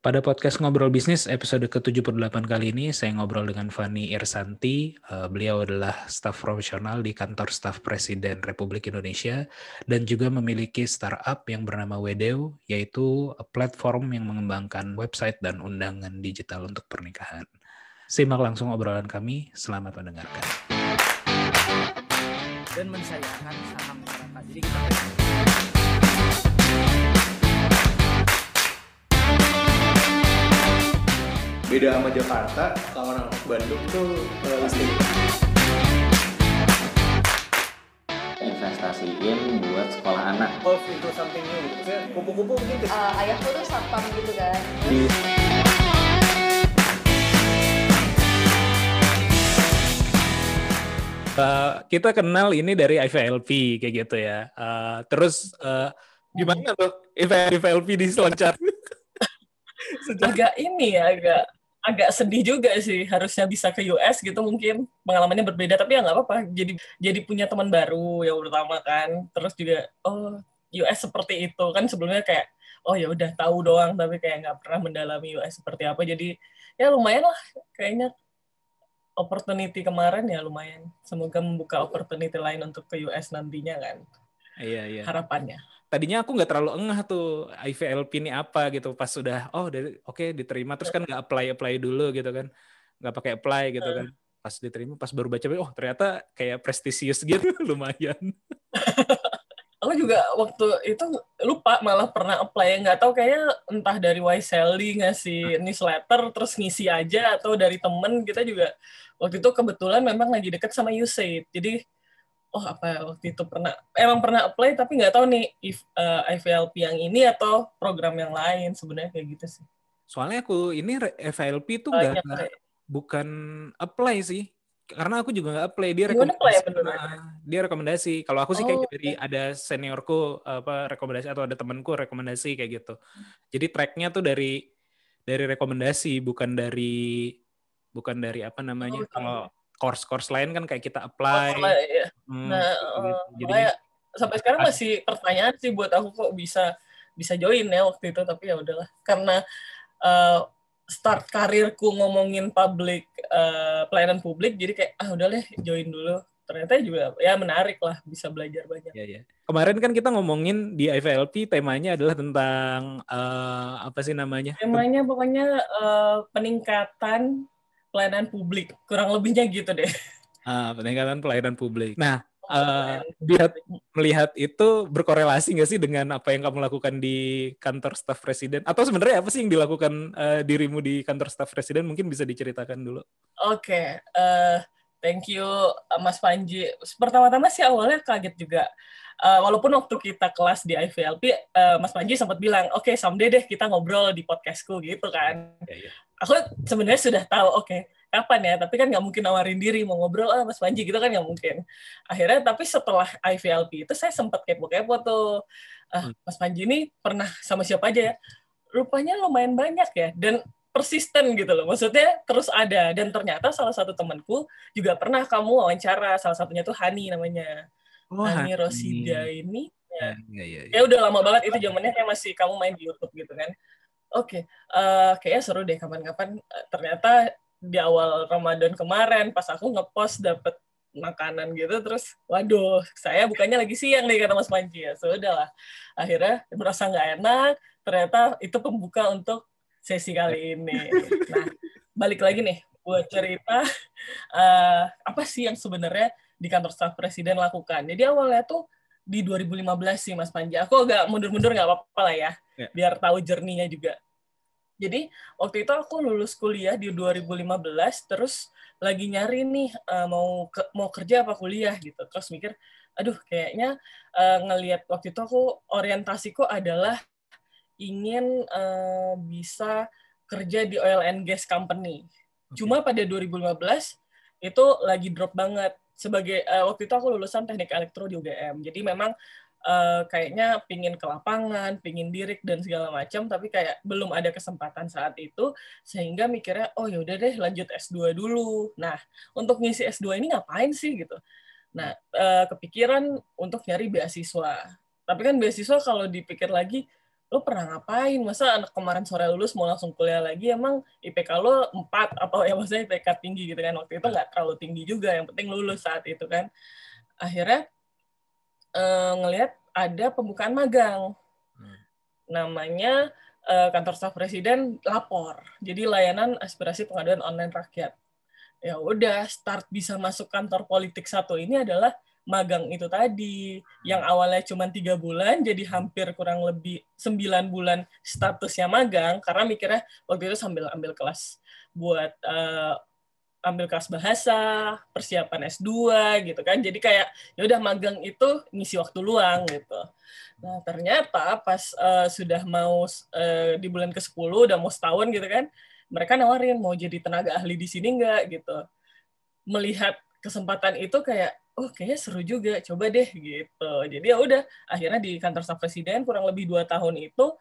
Pada podcast Ngobrol Bisnis episode ke-78 kali ini, saya ngobrol dengan Fani Irsanti. Uh, beliau adalah staf profesional di kantor staf Presiden Republik Indonesia dan juga memiliki startup yang bernama Wedeu, yaitu platform yang mengembangkan website dan undangan digital untuk pernikahan. Simak langsung obrolan kami, selamat mendengarkan. Dan mensayangkan saham masyarakat. Jadi kita beda sama Jakarta kalau orang Bandung tuh uh, listrik investasiin buat sekolah anak. Golf itu something new. Gitu Maksudnya kupu-kupu gitu. Uh, ayahku tuh satpam gitu kan di Uh, kita kenal ini dari IVLP kayak gitu ya. Uh, terus uh, gimana tuh IVLP diselancar? agak ini ya, agak agak sedih juga sih harusnya bisa ke US gitu mungkin. Pengalamannya berbeda tapi ya nggak apa-apa. Jadi jadi punya teman baru yang pertama kan. Terus juga oh US seperti itu. Kan sebelumnya kayak oh ya udah tahu doang tapi kayak nggak pernah mendalami US seperti apa. Jadi ya lumayan lah kayaknya. Opportunity kemarin ya lumayan. Semoga membuka opportunity lain untuk ke US nantinya kan. Iya iya. Harapannya tadinya aku nggak terlalu engah tuh IVLP ini apa gitu pas sudah oh oke okay, diterima terus kan nggak apply apply dulu gitu kan nggak pakai apply gitu kan. Pas diterima pas baru baca oh ternyata kayak prestisius gitu lumayan. Aku juga waktu itu lupa malah pernah apply. Nggak tahu kayaknya entah dari Wisely ngasih newsletter terus ngisi aja atau dari temen. Kita juga waktu itu kebetulan memang lagi deket sama USAID jadi oh apa ya, waktu itu pernah emang pernah apply tapi nggak tahu nih if uh, IVLP yang ini atau program yang lain sebenarnya kayak gitu sih. Soalnya aku ini IVLP itu nggak ya. bukan apply sih karena aku juga nggak apply dia rekomendasi. Ya, nah, dia rekomendasi. Kalau aku sih kayak oh, dari okay. ada seniorku apa rekomendasi atau ada temanku rekomendasi kayak gitu. Jadi tracknya tuh dari dari rekomendasi bukan dari bukan dari apa namanya. Oh, Kalau course-course lain kan kayak kita apply. Oh, ya. hmm, nah, gitu. Jadi sampai sekarang masih pertanyaan sih buat aku kok bisa bisa join ya waktu itu tapi ya udahlah karena uh, start karirku ngomongin public uh, pelayanan publik jadi kayak ah udah deh join dulu ternyata juga ya menarik lah bisa belajar banyak. Ya, ya. Kemarin kan kita ngomongin di IVLP temanya adalah tentang uh, apa sih namanya? Temanya pokoknya uh, peningkatan pelayanan publik. Kurang lebihnya gitu deh. Ah, peningkatan pelayanan publik. Nah uh, lihat melihat itu berkorelasi nggak sih dengan apa yang kamu lakukan di kantor staf presiden? Atau sebenarnya apa sih yang dilakukan uh, dirimu di kantor staf presiden? Mungkin bisa diceritakan dulu. Oke okay. uh, thank you Mas Panji. Pertama-tama sih awalnya kaget juga. Uh, walaupun waktu kita kelas di IVLP uh, Mas Panji sempat bilang oke okay, someday deh kita ngobrol di podcastku gitu kan. Yeah, yeah aku sebenarnya sudah tahu oke okay, kapan ya tapi kan nggak mungkin nawarin diri mau ngobrol ah Mas Panji gitu kan nggak mungkin. Akhirnya tapi setelah IVLP itu saya sempat kepo-kepo tuh ah, Mas Panji ini pernah sama siapa aja ya? Rupanya lumayan banyak ya dan persisten gitu loh maksudnya terus ada dan ternyata salah satu temanku juga pernah kamu wawancara salah satunya tuh Hani namanya. Oh, Hani Rosida ini ya, ya, ya, ya. ya udah lama banget itu zamannya kayak masih kamu main di YouTube gitu kan Oke, okay. uh, eh, kayaknya seru deh kapan-kapan. Uh, ternyata di awal Ramadan kemarin pas aku ngepost dapet makanan gitu terus waduh saya bukannya lagi siang nih kata Mas Panji ya. Sudah lah akhirnya merasa nggak enak ternyata itu pembuka untuk sesi kali ini. Nah balik lagi nih buat cerita uh, apa sih yang sebenarnya di kantor staf presiden lakukan? Jadi awalnya tuh di 2015 sih Mas Panji. Aku agak mundur-mundur nggak apa-apa lah ya ya. biar tahu jerninya juga. Jadi waktu itu aku lulus kuliah di 2015, terus lagi nyari nih uh, mau ke, mau kerja apa kuliah gitu. Terus mikir, aduh kayaknya uh, ngelihat waktu itu aku orientasiku adalah ingin uh, bisa kerja di oil and gas company. Okay. Cuma pada 2015 itu lagi drop banget sebagai uh, waktu itu aku lulusan teknik elektro di UGM. Jadi memang uh, kayaknya pingin ke lapangan, pingin dirik dan segala macam, tapi kayak belum ada kesempatan saat itu, sehingga mikirnya, oh yaudah deh lanjut S2 dulu. Nah, untuk ngisi S2 ini ngapain sih gitu? Nah, uh, kepikiran untuk nyari beasiswa. Tapi kan beasiswa kalau dipikir lagi, lo pernah ngapain? Masa anak kemarin sore lulus mau langsung kuliah lagi? Emang IPK lo 4 atau ya maksudnya IPK tinggi gitu kan? Waktu itu nggak terlalu tinggi juga, yang penting lulus saat itu kan. Akhirnya uh, ngelihat ada pembukaan magang. Hmm. Namanya uh, kantor staf presiden lapor. Jadi layanan aspirasi pengaduan online rakyat. Ya udah start bisa masuk kantor politik satu ini adalah magang itu tadi yang awalnya cuma tiga bulan jadi hampir kurang lebih sembilan bulan statusnya magang karena mikirnya waktu itu sambil ambil kelas buat uh, ambil kelas bahasa persiapan S2 gitu kan. Jadi kayak ya udah magang itu ngisi waktu luang gitu. Nah ternyata pas uh, sudah mau uh, di bulan ke 10 udah mau setahun gitu kan mereka nawarin mau jadi tenaga ahli di sini enggak gitu. Melihat kesempatan itu kayak oh kayaknya seru juga coba deh gitu. Jadi ya udah akhirnya di kantor staf presiden kurang lebih dua tahun itu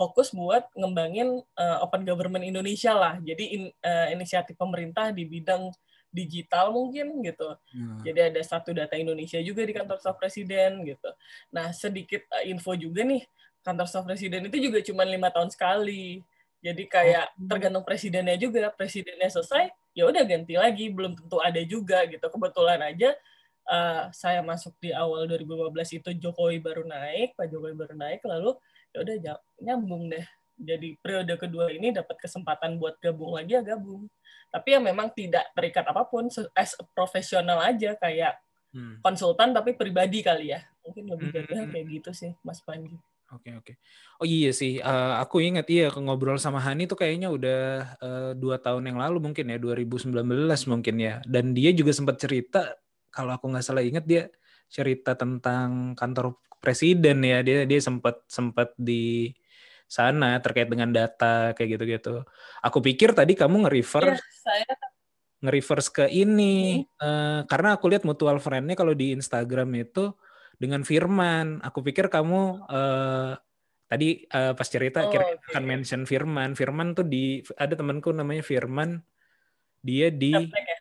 fokus buat ngembangin uh, open government Indonesia lah. Jadi in, uh, inisiatif pemerintah di bidang digital mungkin gitu. Hmm. jadi ada satu data Indonesia juga di kantor staf presiden gitu. Nah sedikit uh, info juga nih. Kantor staf presiden itu juga cuma lima tahun sekali. Jadi kayak oh. tergantung presidennya juga. Presidennya selesai ya udah ganti lagi. Belum tentu ada juga gitu. Kebetulan aja uh, saya masuk di awal 2015 itu Jokowi baru naik, Pak Jokowi baru naik, lalu ya udah nyambung deh. Jadi periode kedua ini dapat kesempatan buat gabung lagi ya gabung. Tapi ya memang tidak terikat apa pun, as profesional aja kayak hmm. konsultan tapi pribadi kali ya. Mungkin lebih hmm. hmm kayak hmm. gitu sih, Mas Panji. Oke oke. Oh iya sih, uh, aku ingat iya ngobrol sama Hani tuh kayaknya udah uh, dua tahun yang lalu mungkin ya, 2019 mungkin ya. Dan dia juga sempat cerita kalau aku nggak salah ingat dia cerita tentang kantor presiden ya dia dia sempat sempat di sana terkait dengan data kayak gitu-gitu. Aku pikir tadi kamu nge-refer ya, saya nge-reverse ke ini hmm. uh, karena aku lihat mutual friend-nya kalau di Instagram itu dengan Firman. Aku pikir kamu uh, tadi uh, pas cerita oh, kira okay. akan mention Firman. Firman tuh di ada temanku namanya Firman. Dia di ya?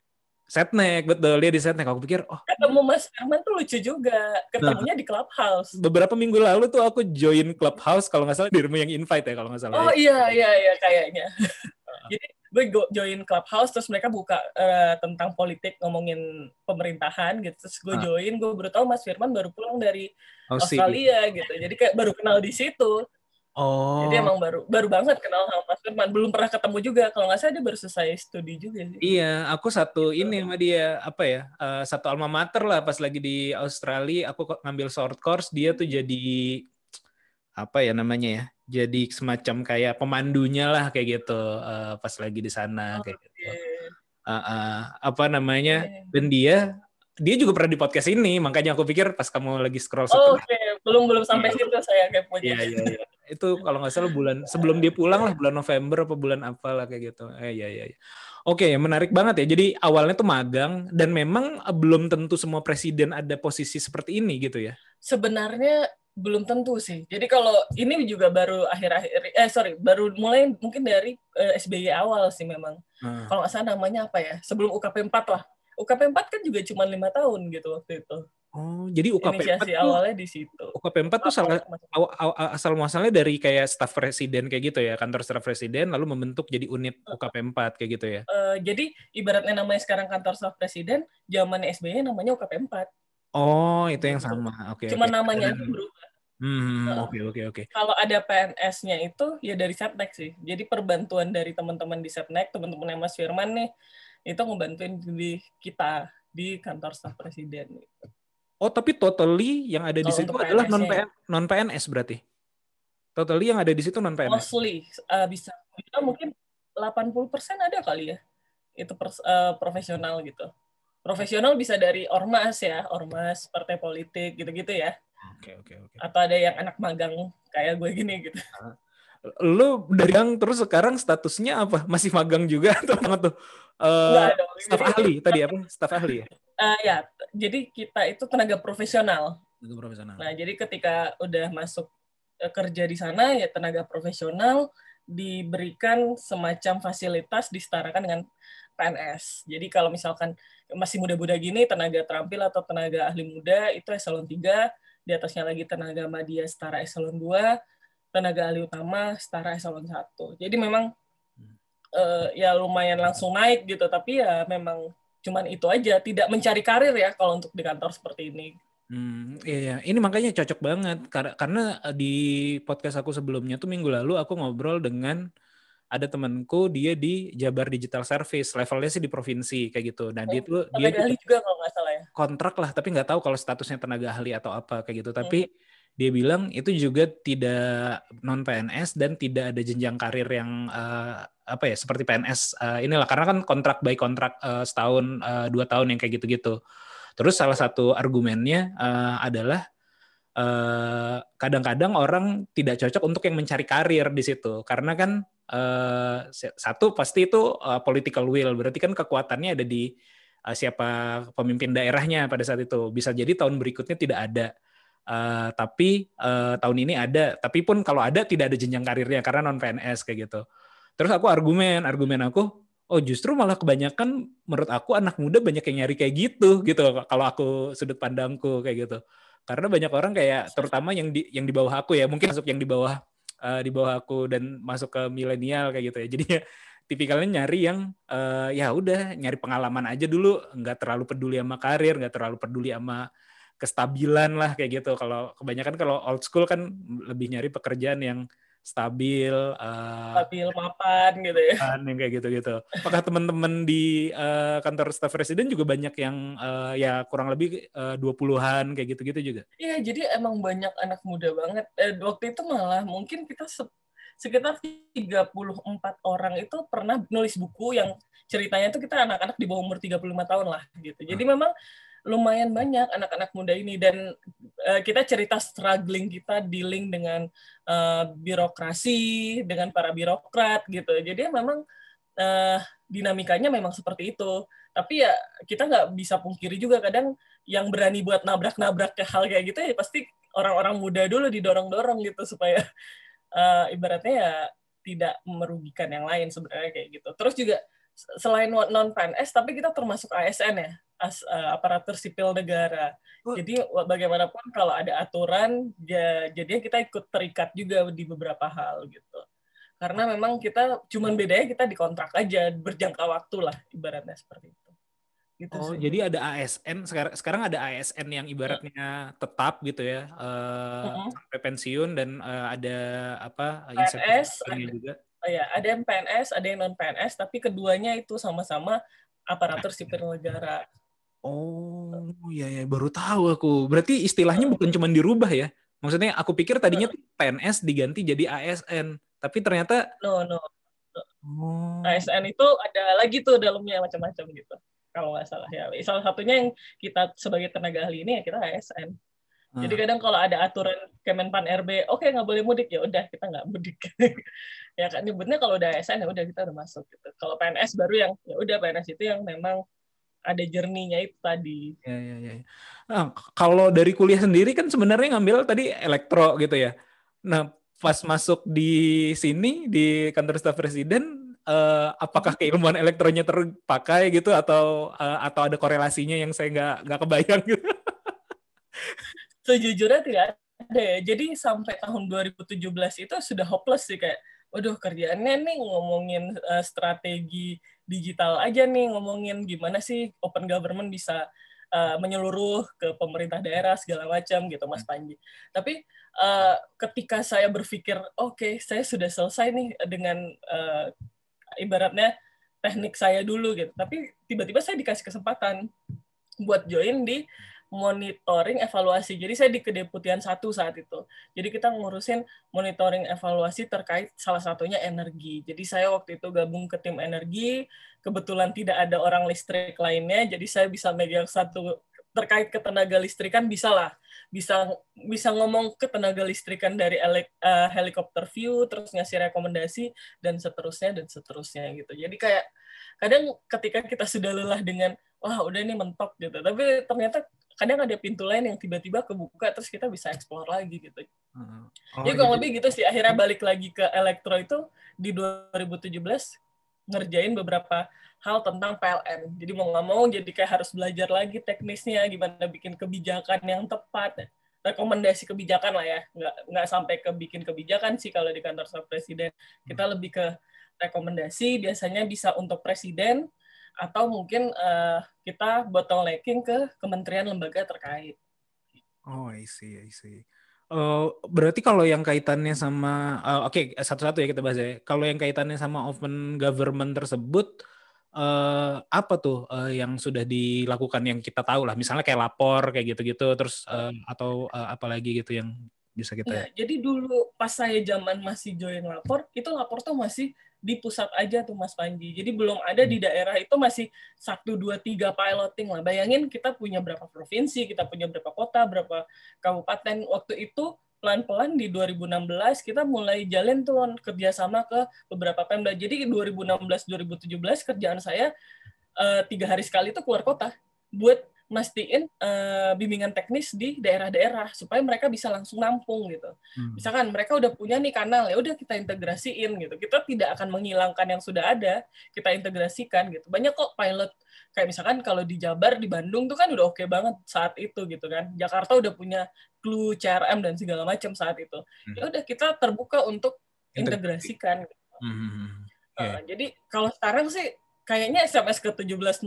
Setnek, betul. Dia di Setnek. Aku pikir, oh. Ketemu Mas Firman tuh lucu juga. Ketemunya nah, di Clubhouse. Beberapa minggu lalu tuh aku join Clubhouse, kalau nggak salah dirimu yang invite ya, kalau nggak salah. Oh iya, iya, iya, kayaknya. Jadi gue join Clubhouse, terus mereka buka uh, tentang politik, ngomongin pemerintahan gitu. Terus gue ah. join, gue baru tahu Mas Firman baru pulang dari oh, Australia gitu. Jadi kayak baru kenal di situ. Oh. Jadi emang baru baru banget kenal sama Mas Firman. Belum pernah ketemu juga. Kalau nggak salah dia baru selesai studi juga sih. Iya, aku satu gitu. ini sama dia apa ya? Uh, satu alma mater lah pas lagi di Australia. Aku ngambil short course. Dia tuh jadi apa ya namanya ya? Jadi semacam kayak pemandunya lah kayak gitu. Uh, pas lagi di sana oh, kayak gitu. Uh, uh, apa namanya? Okay. Dan dia dia juga pernah di podcast ini, makanya aku pikir pas kamu lagi scroll oh, Oke, okay. belum belum sampai iya. situ saya kayak punya. Iya iya iya itu kalau nggak salah bulan sebelum dia pulang lah bulan November apa bulan apa lah kayak gitu. Eh ya ya. ya. Oke, menarik banget ya. Jadi awalnya tuh magang dan memang eh, belum tentu semua presiden ada posisi seperti ini gitu ya. Sebenarnya belum tentu sih. Jadi kalau ini juga baru akhir-akhir eh sorry, baru mulai mungkin dari eh, SBY awal sih memang. Hmm. Kalau nggak salah namanya apa ya? Sebelum UKP 4 lah. UKP 4 kan juga cuma lima tahun gitu waktu itu. Oh, jadi UKP Inisiasi 4 tuh, awalnya di situ. UKP 4 tuh salah, asal muasalnya dari kayak staf presiden kayak gitu ya, kantor staf presiden lalu membentuk jadi unit UKP 4 kayak gitu ya. Uh, jadi ibaratnya namanya sekarang kantor staf presiden, zaman SBY namanya UKP 4. Oh, itu yang gitu. sama. Oke. Okay, Cuma okay. namanya aja berubah. Hmm, oke oke oke. Kalau ada PNS-nya itu ya dari Setnek sih. Jadi perbantuan dari teman-teman di Setnek, teman-teman Mas Firman nih, itu ngebantuin di kita di kantor staf presiden gitu. Oh, tapi totally yang ada di situ adalah non PN, non PNS berarti. Totally yang ada di situ non PNS. Mostly uh, bisa kita mungkin 80% ada kali ya. Itu pers, uh, profesional gitu. Profesional bisa dari ormas ya, ormas, partai politik gitu-gitu ya. Oke, okay, oke, okay, oke. Okay. Atau ada yang anak magang kayak gue gini gitu. Lu dari yang terus sekarang statusnya apa? Masih magang juga atau apa tuh? Uh, staf ahli tadi apa? Staf ahli ya? Uh, ya, jadi kita itu tenaga profesional. Tenaga profesional. Nah, jadi ketika udah masuk uh, kerja di sana ya tenaga profesional diberikan semacam fasilitas disetarakan dengan PNS. Jadi kalau misalkan masih muda-muda gini tenaga terampil atau tenaga ahli muda itu eselon 3, di atasnya lagi tenaga media setara eselon 2, tenaga ahli utama setara eselon 1. Jadi memang uh, ya lumayan langsung naik gitu, tapi ya memang cuman itu aja, tidak mencari karir ya kalau untuk di kantor seperti ini. Hmm, iya, ini makanya cocok banget karena karena di podcast aku sebelumnya tuh minggu lalu aku ngobrol dengan ada temanku dia di Jabar Digital Service levelnya sih di provinsi kayak gitu dan oh, dia tuh dia ahli juga kalau nggak salah ya kontrak lah tapi nggak tahu kalau statusnya tenaga ahli atau apa kayak gitu tapi hmm. dia bilang itu juga tidak non PNS dan tidak ada jenjang karir yang uh, apa ya seperti PNS uh, eh, inilah. Karena kan kontrak by kontrak uh, setahun uh, dua tahun yang kayak gitu-gitu. Terus salah satu argumennya uh, adalah kadang-kadang uh, orang tidak cocok untuk yang mencari karir di situ. Karena kan uh, satu pasti itu uh, political will. Berarti kan kekuatannya ada di uh, siapa pemimpin daerahnya pada saat itu. Bisa jadi tahun berikutnya tidak ada. Uh, tapi uh, tahun ini ada. Tapi pun kalau ada tidak ada jenjang karirnya karena non PNS kayak gitu terus aku argumen argumen aku oh justru malah kebanyakan menurut aku anak muda banyak yang nyari kayak gitu gitu kalau aku sudut pandangku kayak gitu karena banyak orang kayak terutama yang di yang di bawah aku ya mungkin masuk yang di bawah uh, di bawah aku dan masuk ke milenial kayak gitu ya. Jadinya tipikalnya nyari yang uh, ya udah nyari pengalaman aja dulu, nggak terlalu peduli sama karir, nggak terlalu peduli sama kestabilan lah kayak gitu. Kalau kebanyakan kalau old school kan lebih nyari pekerjaan yang stabil, uh, stabil mapan gitu ya. Yang kayak gitu-gitu. Apakah teman-teman di uh, kantor staf presiden juga banyak yang uh, ya kurang lebih uh, 20-an kayak gitu-gitu juga? Iya, jadi emang banyak anak muda banget. Eh, waktu itu malah mungkin kita se sekitar 34 orang itu pernah nulis buku yang ceritanya itu kita anak-anak di bawah umur 35 tahun lah gitu. Jadi hmm. memang lumayan banyak anak-anak muda ini. Dan uh, kita cerita struggling kita dealing dengan uh, birokrasi dengan para birokrat gitu. Jadi memang uh, dinamikanya memang seperti itu. Tapi ya kita nggak bisa pungkiri juga kadang yang berani buat nabrak-nabrak ke hal kayak gitu ya pasti orang-orang muda dulu didorong-dorong gitu supaya uh, ibaratnya ya tidak merugikan yang lain sebenarnya kayak gitu. Terus juga selain non PNS tapi kita termasuk ASN ya as, uh, aparatur sipil negara. Oh. Jadi bagaimanapun kalau ada aturan, ya, jadinya kita ikut terikat juga di beberapa hal gitu. Karena memang kita cuman bedanya kita dikontrak aja berjangka waktu lah ibaratnya seperti itu. Gitu oh, sih. jadi ada ASN sekarang sekarang ada ASN yang ibaratnya tetap gitu ya uh, uh -huh. sampai pensiun dan uh, ada apa PNS ada, juga. Oh ya, ada yang PNS, ada yang non PNS, tapi keduanya itu sama-sama aparatur sipil negara. Oh, iya ya, baru tahu aku. Berarti istilahnya bukan cuma dirubah ya? Maksudnya aku pikir tadinya PNS diganti jadi ASN, tapi ternyata no no. Oh. ASN itu ada lagi tuh dalamnya macam-macam gitu. Kalau nggak salah ya. Salah satunya yang kita sebagai tenaga ahli ini ya kita ASN. Hmm. Jadi kadang kalau ada aturan Kemenpan RB, oke okay, nggak boleh mudik ya udah kita nggak mudik. ya kan nyebutnya kalau udah ASN ya udah kita udah masuk gitu. Kalau PNS baru yang ya udah PNS itu yang memang ada jerninya itu tadi. Ya, ya, ya. Nah, kalau dari kuliah sendiri kan sebenarnya ngambil tadi elektro gitu ya. Nah, pas masuk di sini di kantor staf presiden, uh, apakah keilmuan elektronya terpakai gitu atau uh, atau ada korelasinya yang saya nggak nggak kebayang gitu? Sejujurnya tidak ada ya. Jadi sampai tahun 2017 itu sudah hopeless sih kayak, waduh kerjaannya nih ngomongin uh, strategi digital aja nih ngomongin gimana sih open government bisa uh, menyeluruh ke pemerintah daerah segala macam gitu Mas hmm. Panji. Tapi uh, ketika saya berpikir oke okay, saya sudah selesai nih dengan uh, ibaratnya teknik saya dulu gitu. Tapi tiba-tiba saya dikasih kesempatan buat join di monitoring evaluasi. Jadi saya di kedeputian satu saat itu. Jadi kita ngurusin monitoring evaluasi terkait salah satunya energi. Jadi saya waktu itu gabung ke tim energi, kebetulan tidak ada orang listrik lainnya, jadi saya bisa megang satu terkait ketenaga listrikan bisa lah bisa bisa ngomong ketenaga listrikan dari elek, uh, helikopter view terus ngasih rekomendasi dan seterusnya dan seterusnya gitu jadi kayak kadang ketika kita sudah lelah dengan wah udah ini mentok gitu tapi ternyata kadang ada pintu lain yang tiba-tiba kebuka terus kita bisa explore lagi gitu. Oh, Jadi kurang lebih gitu sih akhirnya balik lagi ke elektro itu di 2017 ngerjain beberapa hal tentang PLN. Jadi mau nggak mau jadi kayak harus belajar lagi teknisnya gimana bikin kebijakan yang tepat. rekomendasi kebijakan lah ya nggak nggak sampai ke bikin kebijakan sih kalau di kantor staf presiden kita hmm. lebih ke rekomendasi biasanya bisa untuk presiden atau mungkin uh, kita bottlenecking ke kementerian lembaga terkait. Oh, I see, I see. Uh, berarti kalau yang kaitannya sama, uh, oke okay, satu-satu ya kita bahas ya. Kalau yang kaitannya sama open government tersebut, uh, apa tuh uh, yang sudah dilakukan yang kita tahu lah misalnya kayak lapor kayak gitu-gitu terus uh, atau uh, apa lagi gitu yang bisa kita ya, jadi dulu pas saya zaman masih join lapor itu lapor tuh masih di pusat aja tuh Mas Panji jadi belum ada di hmm. daerah itu masih satu dua tiga piloting lah bayangin kita punya berapa provinsi kita punya berapa kota berapa kabupaten waktu itu pelan-pelan di 2016 kita mulai jalan tuh kerjasama ke beberapa pemda. Jadi 2016-2017 kerjaan saya uh, tiga hari sekali itu keluar kota buat mastiin uh, bimbingan teknis di daerah-daerah supaya mereka bisa langsung nampung gitu. Hmm. Misalkan mereka udah punya nih kanal ya udah kita integrasiin gitu. Kita tidak akan menghilangkan yang sudah ada, kita integrasikan gitu. Banyak kok pilot kayak misalkan kalau di Jabar di Bandung tuh kan udah oke okay banget saat itu gitu kan. Jakarta udah punya clue CRM dan segala macam saat itu. Hmm. Ya udah kita terbuka untuk integrasikan. Gitu. Hmm. Okay. Uh, jadi kalau sekarang sih kayaknya SMS ke 1708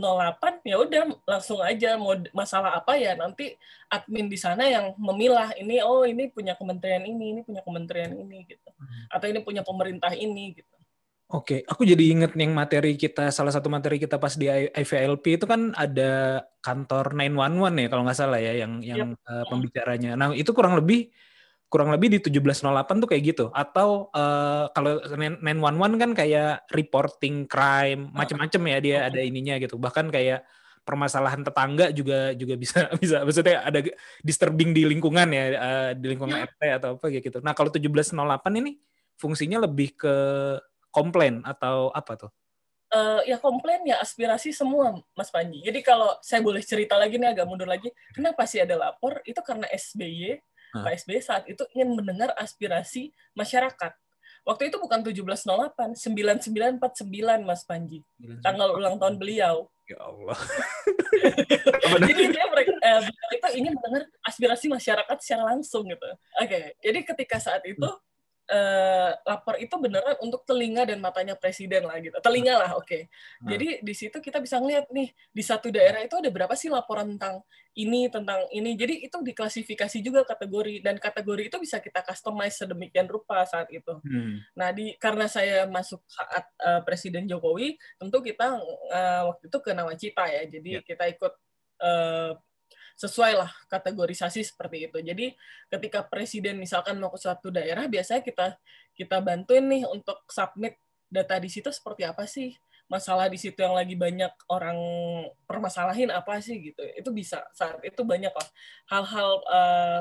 ya udah langsung aja mau masalah apa ya nanti admin di sana yang memilah ini oh ini punya kementerian ini ini punya kementerian ini gitu hmm. atau ini punya pemerintah ini gitu. Oke, aku jadi inget yang materi kita salah satu materi kita pas di IVLP itu kan ada kantor 911 ya kalau nggak salah ya yang yang yep. uh, eh, pembicaranya. Nah itu kurang lebih kurang lebih di 1708 tuh kayak gitu atau uh, kalau 911 kan kayak reporting crime macam-macam ya dia ada ininya gitu bahkan kayak permasalahan tetangga juga juga bisa bisa maksudnya ada disturbing di lingkungan ya uh, di lingkungan ya. RT atau apa gitu. Nah, kalau 1708 ini fungsinya lebih ke komplain atau apa tuh? Uh, ya komplain ya aspirasi semua Mas Panji. Jadi kalau saya boleh cerita lagi nih agak mundur lagi, kenapa sih ada lapor? Itu karena SBY Pak SBY saat itu ingin mendengar aspirasi masyarakat. Waktu itu bukan 1708, 9949 Mas Panji. Tanggal ulang tahun beliau. Ya Allah. jadi dia mereka eh, itu ingin mendengar aspirasi masyarakat secara langsung gitu. Oke, okay. jadi ketika saat itu hmm uh, lapor itu beneran untuk telinga dan matanya presiden lah gitu. Telinga lah, oke. Okay. Hmm. Jadi di situ kita bisa ngeliat nih di satu daerah itu ada berapa sih laporan tentang ini tentang ini. Jadi itu diklasifikasi juga kategori dan kategori itu bisa kita customize sedemikian rupa saat itu. Hmm. Nah, di karena saya masuk saat uh, Presiden Jokowi, tentu kita uh, waktu itu ke Nawacita ya. Jadi yeah. kita ikut uh, sesuai lah kategorisasi seperti itu. Jadi ketika presiden misalkan mau ke suatu daerah, biasanya kita kita bantuin nih untuk submit data di situ seperti apa sih masalah di situ yang lagi banyak orang permasalahin apa sih gitu. Itu bisa saat itu banyak lah hal-hal uh,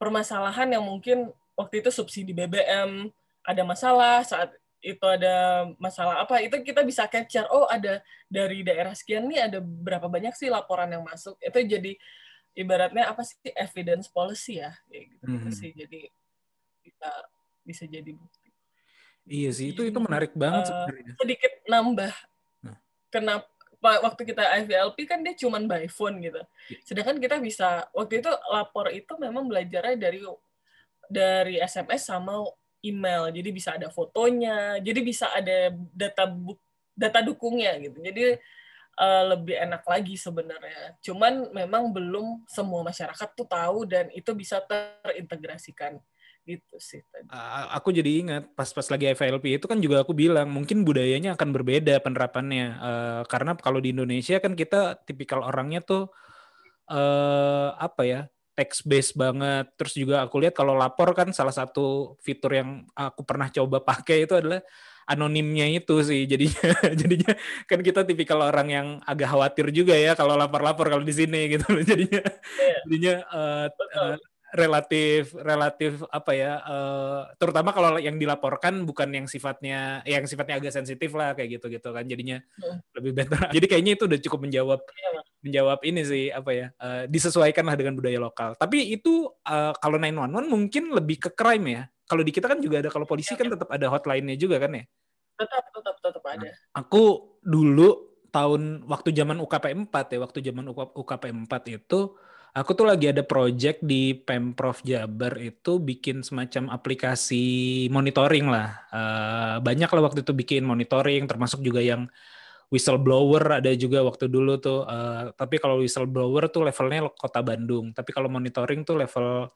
permasalahan yang mungkin waktu itu subsidi BBM ada masalah saat itu ada masalah apa itu kita bisa capture oh ada dari daerah sekian nih ada berapa banyak sih laporan yang masuk itu jadi ibaratnya apa sih evidence policy ya kayak gitu, mm -hmm. sih jadi bisa bisa jadi bukti iya sih itu itu menarik banget uh, sedikit nambah nah. kenapa waktu kita IVLP kan dia cuman by phone gitu iya. sedangkan kita bisa waktu itu lapor itu memang belajarnya dari dari SMS sama email. Jadi bisa ada fotonya jadi bisa ada data data dukungnya gitu. Jadi uh, lebih enak lagi sebenarnya. Cuman memang belum semua masyarakat tuh tahu dan itu bisa terintegrasikan. Gitu sih tadi. aku jadi ingat pas-pas lagi FLP itu kan juga aku bilang mungkin budayanya akan berbeda penerapannya. Uh, karena kalau di Indonesia kan kita tipikal orangnya tuh uh, apa ya text based banget. Terus juga aku lihat kalau lapor kan salah satu fitur yang aku pernah coba pakai itu adalah anonimnya itu sih. Jadinya jadinya kan kita tipikal orang yang agak khawatir juga ya kalau lapor-lapor kalau di sini gitu. Jadinya yeah. jadinya uh, uh, relatif relatif apa ya uh, terutama kalau yang dilaporkan bukan yang sifatnya yang sifatnya agak sensitif lah kayak gitu gitu kan jadinya hmm. lebih better jadi kayaknya itu udah cukup menjawab yeah. menjawab ini sih apa ya uh, disesuaikan lah dengan budaya lokal tapi itu uh, kalau 911 mungkin lebih ke crime ya kalau di kita kan juga ada kalau polisi yeah, kan yeah. tetap ada hotline-nya juga kan ya tetap tetap tetap ada nah, aku dulu tahun waktu zaman UKP 4 ya waktu zaman UKP 4 itu Aku tuh lagi ada project di Pemprov Jabar itu bikin semacam aplikasi monitoring lah. Uh, banyak lah waktu itu bikin monitoring, termasuk juga yang whistleblower ada juga waktu dulu tuh. Uh, tapi kalau whistleblower tuh levelnya kota Bandung. Tapi kalau monitoring tuh level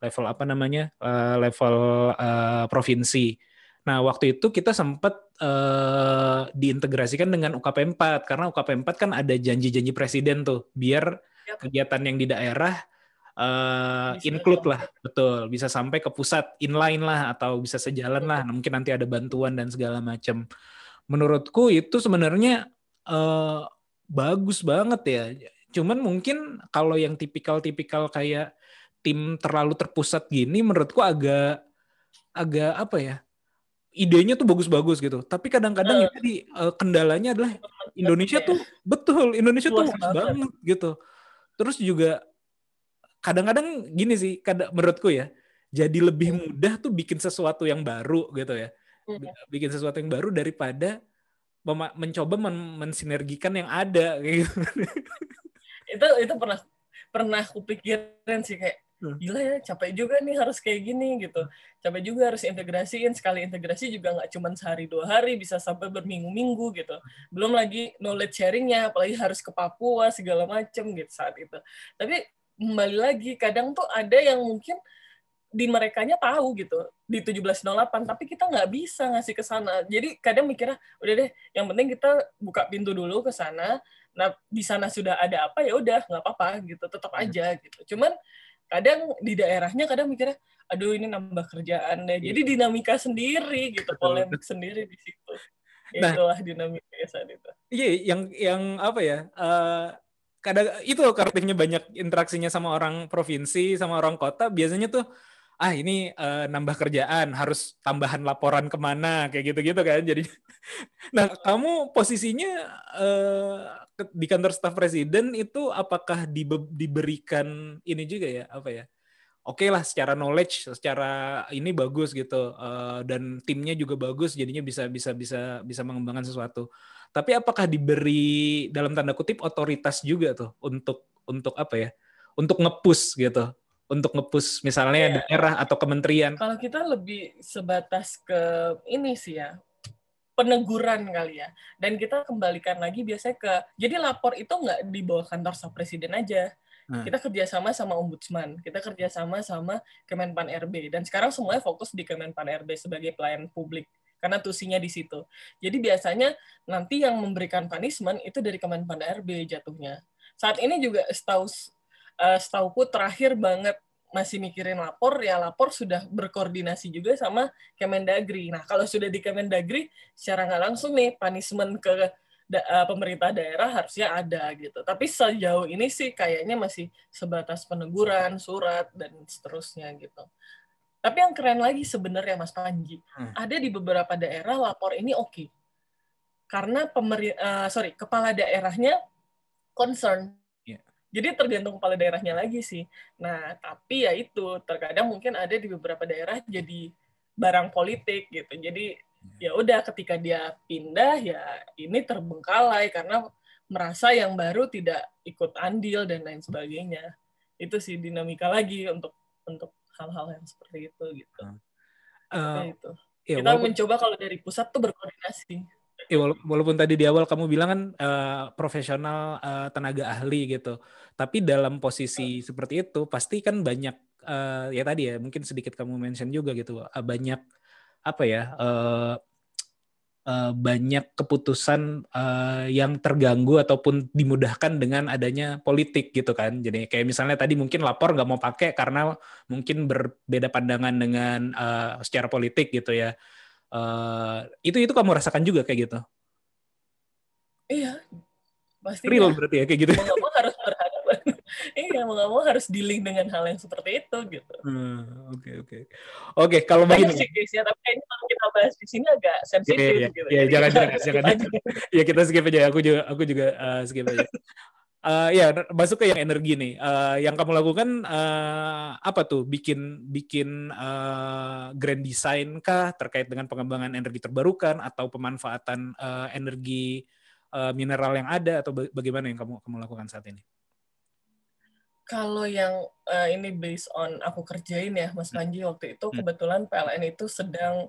level apa namanya? Uh, level uh, provinsi. Nah, waktu itu kita sempat uh, diintegrasikan dengan UKP 4 karena UKP 4 kan ada janji-janji presiden tuh biar kegiatan yang di daerah uh, include lah, betul, bisa sampai ke pusat inline lah atau bisa sejalan lah. Nah, mungkin nanti ada bantuan dan segala macam. Menurutku itu sebenarnya uh, bagus banget ya. Cuman mungkin kalau yang tipikal-tipikal kayak tim terlalu terpusat gini, menurutku agak agak apa ya? idenya tuh bagus-bagus gitu. Tapi kadang-kadang uh, jadi uh, kendalanya adalah Indonesia tuh betul Indonesia tuh bagus banget gitu. Terus juga kadang-kadang gini sih, kadang menurutku ya, jadi lebih hmm. mudah tuh bikin sesuatu yang baru gitu ya. Hmm. Bikin sesuatu yang baru daripada mencoba men mensinergikan yang ada gitu. itu itu pernah pernah kupikirin sih kayak. Gila ya capek juga nih harus kayak gini gitu. Capek juga harus integrasiin sekali integrasi juga nggak cuma sehari dua hari bisa sampai berminggu-minggu gitu. Belum lagi knowledge sharingnya apalagi harus ke Papua segala macem gitu saat itu. Tapi kembali lagi kadang tuh ada yang mungkin di merekanya tahu gitu di 1708 tapi kita nggak bisa ngasih ke sana. Jadi kadang mikirnya udah deh yang penting kita buka pintu dulu ke sana. Nah di sana sudah ada apa ya udah nggak apa-apa gitu tetap hmm. aja gitu. Cuman kadang di daerahnya kadang mikirnya aduh ini nambah kerjaan deh. Jadi dinamika sendiri gitu polemik sendiri di situ. Nah, itulah dinamika saat itu. Iya yang yang apa ya uh, kadang itu kreatifnya banyak interaksinya sama orang provinsi sama orang kota biasanya tuh ah ini uh, nambah kerjaan harus tambahan laporan ke mana kayak gitu-gitu kan jadi. Nah kamu posisinya uh, di kantor staf presiden itu apakah diberikan ini juga ya apa ya? Oke okay lah secara knowledge secara ini bagus gitu uh, dan timnya juga bagus jadinya bisa bisa bisa bisa mengembangkan sesuatu. Tapi apakah diberi dalam tanda kutip otoritas juga tuh untuk untuk apa ya? Untuk ngepus gitu untuk ngepus misalnya yeah. daerah atau kementerian kalau kita lebih sebatas ke ini sih ya peneguran kali ya. Dan kita kembalikan lagi biasanya ke, jadi lapor itu nggak di bawah kantor staf presiden aja. Hmm. Kita kerjasama sama ombudsman, kita kerjasama sama Kemenpan RB. Dan sekarang semuanya fokus di Kemenpan RB sebagai pelayan publik karena tusinya di situ. Jadi biasanya nanti yang memberikan punishment itu dari Kemenpan RB jatuhnya. Saat ini juga setahu uh, setauku terakhir banget masih mikirin lapor, ya lapor sudah berkoordinasi juga sama Kemendagri. Nah, kalau sudah di Kemendagri, secara nggak langsung nih, punishment ke da eh, pemerintah daerah harusnya ada gitu. Tapi sejauh ini sih kayaknya masih sebatas peneguran, surat, dan seterusnya gitu. Tapi yang keren lagi sebenarnya Mas Panji, hmm. ada di beberapa daerah lapor ini oke. Okay. Karena pemerintah, uh, sorry, kepala daerahnya concern jadi tergantung kepala daerahnya lagi sih. Nah, tapi ya itu terkadang mungkin ada di beberapa daerah jadi barang politik gitu. Jadi ya udah ketika dia pindah ya ini terbengkalai karena merasa yang baru tidak ikut andil dan lain sebagainya. Itu sih dinamika lagi untuk untuk hal-hal yang seperti itu gitu. Uh, itu. Ya, Kita walaupun, mencoba kalau dari pusat tuh berkoordinasi ya walaupun tadi di awal kamu bilang kan uh, profesional uh, tenaga ahli gitu, tapi dalam posisi seperti itu pasti kan banyak uh, ya tadi ya mungkin sedikit kamu mention juga gitu uh, banyak apa ya uh, uh, banyak keputusan uh, yang terganggu ataupun dimudahkan dengan adanya politik gitu kan. Jadi kayak misalnya tadi mungkin lapor nggak mau pakai karena mungkin berbeda pandangan dengan uh, secara politik gitu ya Uh, itu itu kamu rasakan juga kayak gitu? Iya, pasti. Real berarti ya kayak gitu. Mau mau harus berhadapan. iya, mau nggak mau harus dealing dengan hal yang seperti itu gitu. Hmm, oke oke. Oke, kalau begini. Sih, ya, tapi kayaknya kalau kita bahas di sini agak sensitif yeah, yeah, gitu. Iya, yeah, jangan jangan jangan. ya kita skip aja. Aku juga aku juga uh, skip aja. Uh, ya masuk ke yang energi nih. Uh, yang kamu lakukan uh, apa tuh? Bikin bikin uh, grand design kah terkait dengan pengembangan energi terbarukan atau pemanfaatan uh, energi uh, mineral yang ada atau bagaimana yang kamu kamu lakukan saat ini? kalau yang uh, ini based on aku kerjain ya, Mas Panji waktu itu kebetulan PLN itu sedang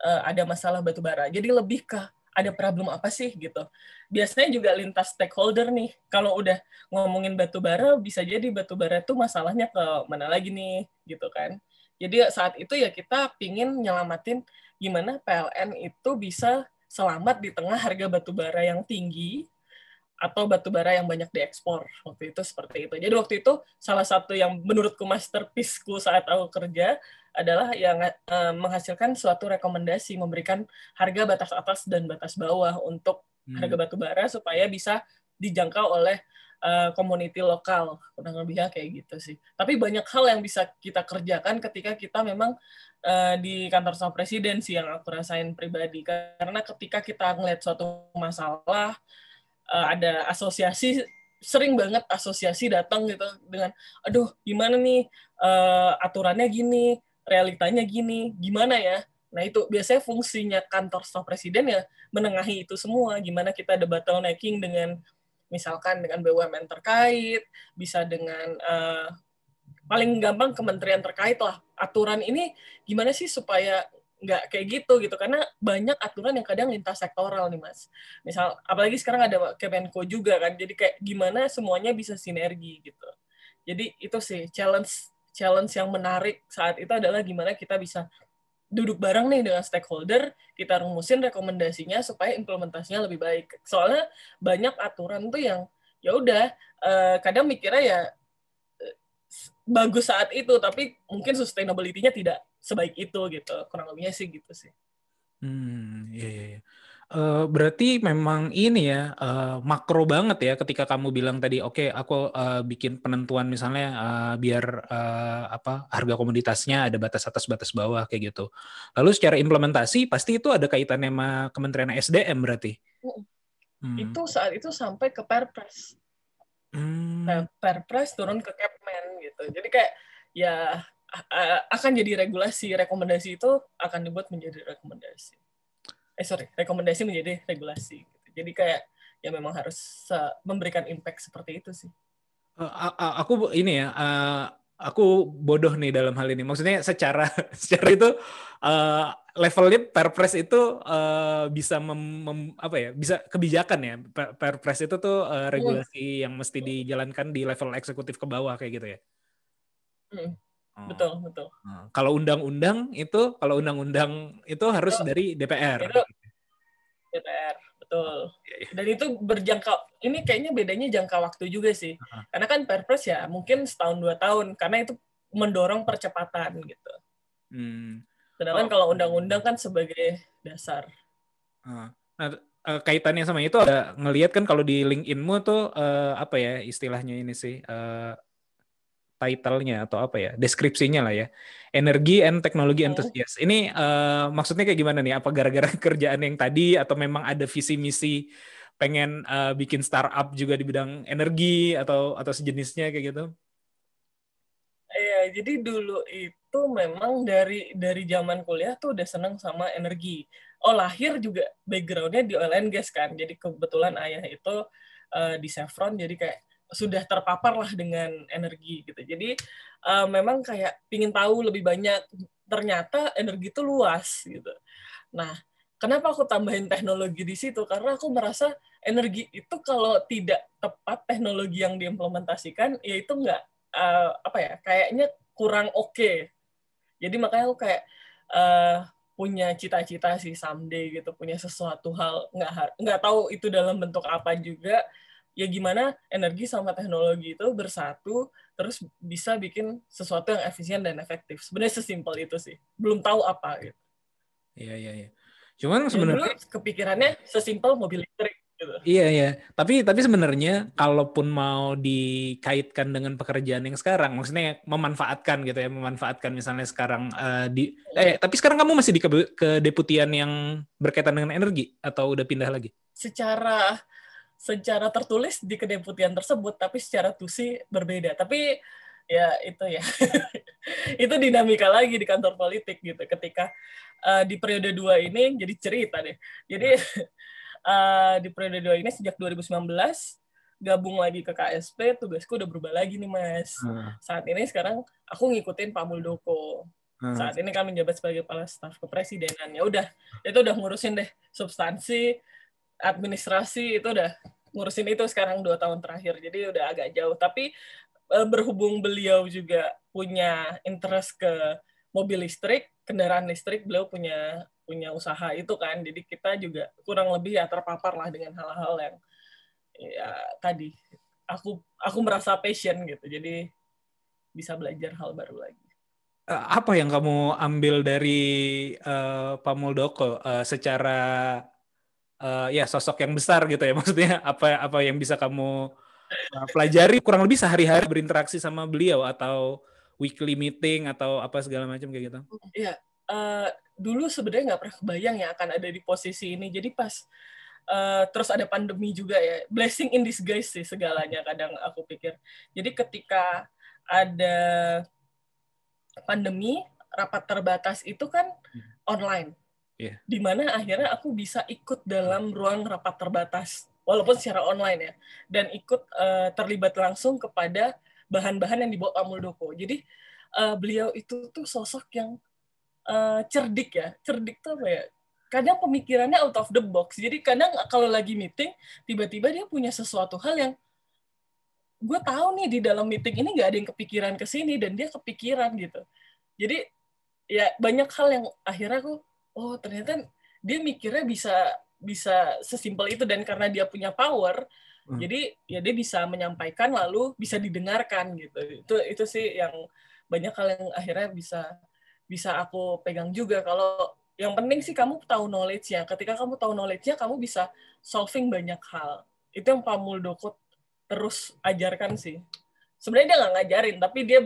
uh, ada masalah batu bara. Jadi lebih ke ada problem apa sih gitu. Biasanya juga lintas stakeholder nih. Kalau udah ngomongin batu bara, bisa jadi batu bara itu masalahnya ke mana lagi nih gitu kan. Jadi saat itu ya kita pingin nyelamatin gimana PLN itu bisa selamat di tengah harga batu bara yang tinggi atau batu bara yang banyak diekspor waktu itu seperti itu. Jadi waktu itu salah satu yang menurutku masterpieceku saat aku kerja adalah yang uh, menghasilkan suatu rekomendasi memberikan harga batas atas dan batas bawah untuk hmm. harga batu bara supaya bisa dijangkau oleh uh, community lokal kurang lebihnya kayak gitu sih. Tapi banyak hal yang bisa kita kerjakan ketika kita memang uh, di kantor staf presiden sih yang aku rasain pribadi karena ketika kita ngeliat suatu masalah uh, ada asosiasi sering banget asosiasi datang gitu dengan aduh gimana nih uh, aturannya gini realitanya gini gimana ya? Nah itu biasanya fungsinya kantor staf presiden ya menengahi itu semua. Gimana kita ada bottlenecking dengan misalkan dengan BUMN terkait bisa dengan uh, paling gampang kementerian terkait lah. Aturan ini gimana sih supaya nggak kayak gitu gitu? Karena banyak aturan yang kadang lintas sektoral nih mas. Misal apalagi sekarang ada Kemenko juga kan. Jadi kayak gimana semuanya bisa sinergi gitu. Jadi itu sih challenge challenge yang menarik saat itu adalah gimana kita bisa duduk bareng nih dengan stakeholder kita rumusin rekomendasinya supaya implementasinya lebih baik. Soalnya banyak aturan tuh yang ya udah uh, kadang mikirnya ya eh, bagus saat itu tapi mungkin sustainability-nya tidak sebaik itu gitu. Kurang lebihnya sih gitu sih. Hmm iya iya, iya. Uh, berarti memang ini ya uh, makro banget ya ketika kamu bilang tadi oke okay, aku uh, bikin penentuan misalnya uh, biar uh, apa harga komoditasnya ada batas atas batas bawah kayak gitu. Lalu secara implementasi pasti itu ada kaitannya sama Kementerian SDM berarti. Hmm. Itu saat itu sampai ke Perpres. Hmm. Perpres turun ke Kepmen gitu. Jadi kayak ya akan jadi regulasi rekomendasi itu akan dibuat menjadi rekomendasi eh sorry rekomendasi menjadi regulasi gitu. jadi kayak ya memang harus memberikan impact seperti itu sih uh, aku ini ya uh, aku bodoh nih dalam hal ini maksudnya secara secara itu uh, levelnya perpres itu uh, bisa mem, mem, apa ya bisa kebijakan ya perpres itu tuh uh, regulasi hmm. yang mesti dijalankan di level eksekutif ke bawah kayak gitu ya hmm. Betul, betul. Nah, kalau undang-undang itu, kalau undang-undang itu harus itu, dari DPR. Itu DPR, betul. Ya, ya. Dan itu berjangka, ini kayaknya bedanya jangka waktu juga sih. Uh-huh. Karena kan Perpres ya mungkin setahun dua tahun, karena itu mendorong percepatan gitu. Hmm. Sedangkan oh. kalau undang-undang kan sebagai dasar. Uh. Nah, uh, kaitannya sama itu ada ngelihat kan kalau di LinkedIn-mu tuh uh, apa ya istilahnya ini sih uh, title-nya atau apa ya deskripsinya lah ya energi and teknologi oh. enthusiast ini uh, maksudnya kayak gimana nih apa gara-gara kerjaan yang tadi atau memang ada visi misi pengen uh, bikin startup juga di bidang energi atau atau sejenisnya kayak gitu Iya, jadi dulu itu memang dari dari zaman kuliah tuh udah seneng sama energi. Oh lahir juga backgroundnya di oil and gas kan. Jadi kebetulan ayah itu uh, di Chevron, jadi kayak sudah terpapar lah dengan energi gitu. Jadi uh, memang kayak pingin tahu lebih banyak. Ternyata energi itu luas gitu. Nah, kenapa aku tambahin teknologi di situ? Karena aku merasa energi itu kalau tidak tepat teknologi yang diimplementasikan, ya itu nggak uh, apa ya? Kayaknya kurang oke. Okay. Jadi makanya aku kayak uh, punya cita-cita sih someday gitu, punya sesuatu hal nggak nggak tahu itu dalam bentuk apa juga ya gimana energi sama teknologi itu bersatu terus bisa bikin sesuatu yang efisien dan efektif. Sebenarnya sesimpel itu sih. Belum tahu apa gitu. Iya iya iya. Cuman ya, sebenarnya kepikirannya sesimpel mobil listrik gitu. Iya iya. Tapi tapi sebenarnya kalaupun mau dikaitkan dengan pekerjaan yang sekarang, maksudnya memanfaatkan gitu ya, memanfaatkan misalnya sekarang uh, di eh tapi sekarang kamu masih di ke, kedeputian yang berkaitan dengan energi atau udah pindah lagi? Secara secara tertulis di kedeputian tersebut, tapi secara tusi berbeda. Tapi ya itu ya, itu dinamika lagi di kantor politik gitu. Ketika uh, di periode dua ini jadi cerita deh. Jadi uh, di periode dua ini sejak 2019 gabung lagi ke KSP, tugasku udah berubah lagi nih mas. Hmm. Saat ini sekarang aku ngikutin Pak Muldoko. Hmm. Saat ini kan menjabat sebagai kepala staf kepresidenan. Ya udah, itu udah ngurusin deh substansi, administrasi itu udah ngurusin itu sekarang dua tahun terakhir. Jadi udah agak jauh. Tapi eh, berhubung beliau juga punya interest ke mobil listrik, kendaraan listrik, beliau punya punya usaha itu kan. Jadi kita juga kurang lebih ya terpapar lah dengan hal-hal yang ya tadi aku aku merasa passion gitu jadi bisa belajar hal baru lagi eh, apa yang kamu ambil dari uh, Pak Muldoko uh, secara uh, ya sosok yang besar gitu ya maksudnya apa apa yang bisa kamu uh, pelajari kurang lebih sehari-hari berinteraksi sama beliau atau weekly meeting atau apa segala macam kayak gitu? Iya uh, dulu sebenarnya nggak pernah kebayang ya akan ada di posisi ini. Jadi pas uh, terus ada pandemi juga ya blessing in disguise sih segalanya kadang aku pikir. Jadi ketika ada pandemi rapat terbatas itu kan online yeah. di mana akhirnya aku bisa ikut dalam ruang rapat terbatas walaupun secara online ya dan ikut uh, terlibat langsung kepada bahan-bahan yang dibawa Pak Muldoko jadi uh, beliau itu tuh sosok yang uh, cerdik ya cerdik tuh apa ya kadang pemikirannya out of the box. Jadi kadang kalau lagi meeting, tiba-tiba dia punya sesuatu hal yang gue tahu nih di dalam meeting ini nggak ada yang kepikiran ke sini dan dia kepikiran gitu. Jadi ya banyak hal yang akhirnya aku oh ternyata dia mikirnya bisa bisa sesimpel itu dan karena dia punya power hmm. jadi ya dia bisa menyampaikan lalu bisa didengarkan gitu itu itu sih yang banyak hal yang akhirnya bisa bisa aku pegang juga kalau yang penting sih kamu tahu knowledge-nya. Ketika kamu tahu knowledge-nya, kamu bisa solving banyak hal. Itu yang Pak Muldoko terus ajarkan sih. Sebenarnya dia nggak ngajarin, tapi dia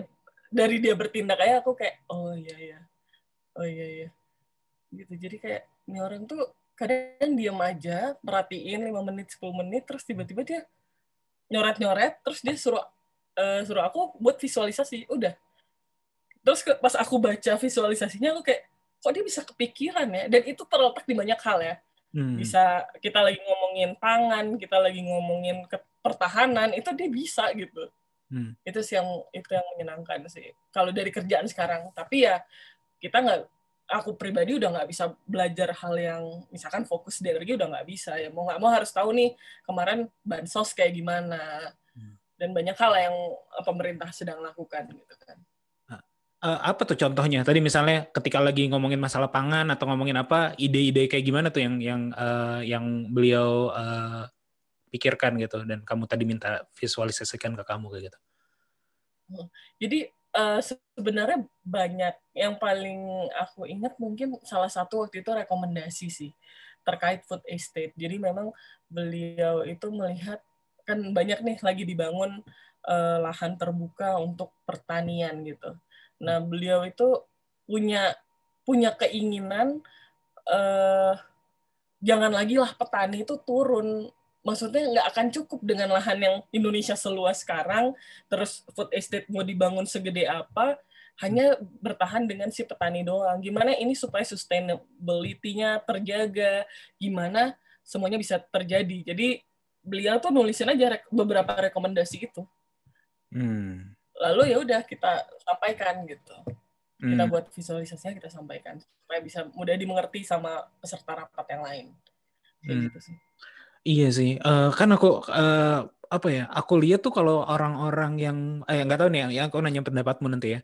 dari dia bertindak kayak aku kayak, oh iya iya, oh iya iya, gitu. Jadi kayak ini orang tuh kadang diam aja, perhatiin 5 menit, 10 menit, terus tiba-tiba dia nyoret-nyoret, terus dia suruh uh, suruh aku buat visualisasi, udah. Terus pas aku baca visualisasinya, aku kayak, kok dia bisa kepikiran ya dan itu terletak di banyak hal ya hmm. bisa kita lagi ngomongin pangan kita lagi ngomongin ke pertahanan itu dia bisa gitu hmm. itu sih yang itu yang menyenangkan sih kalau dari kerjaan sekarang tapi ya kita nggak aku pribadi udah nggak bisa belajar hal yang misalkan fokus di energi udah nggak bisa ya mau nggak mau harus tahu nih kemarin bansos kayak gimana hmm. dan banyak hal yang pemerintah sedang lakukan gitu kan uh, apa tuh contohnya? Tadi misalnya ketika lagi ngomongin masalah pangan atau ngomongin apa, ide-ide kayak gimana tuh yang yang uh, yang beliau uh, pikirkan gitu dan kamu tadi minta visualisasikan ke kamu kayak gitu. Hmm. Jadi uh, sebenarnya banyak yang paling aku ingat mungkin salah satu waktu itu rekomendasi sih terkait food estate. Jadi memang beliau itu melihat kan banyak nih lagi dibangun uh, lahan terbuka untuk pertanian gitu Nah, beliau itu punya punya keinginan uh, jangan lagi lah petani itu turun maksudnya nggak akan cukup dengan lahan yang Indonesia seluas sekarang, terus food estate mau dibangun segede apa, hanya bertahan dengan si petani doang. Gimana ini supaya sustainability-nya terjaga, gimana semuanya bisa terjadi. Jadi beliau tuh nulisin aja beberapa rekomendasi itu. Hmm lalu ya udah kita sampaikan gitu hmm. kita buat visualisasinya kita sampaikan supaya bisa mudah dimengerti sama peserta rapat yang lain kayak hmm. gitu sih iya sih uh, kan aku uh, apa ya aku lihat tuh kalau orang-orang yang eh nggak tahu nih yang, yang aku nanya pendapatmu nanti ya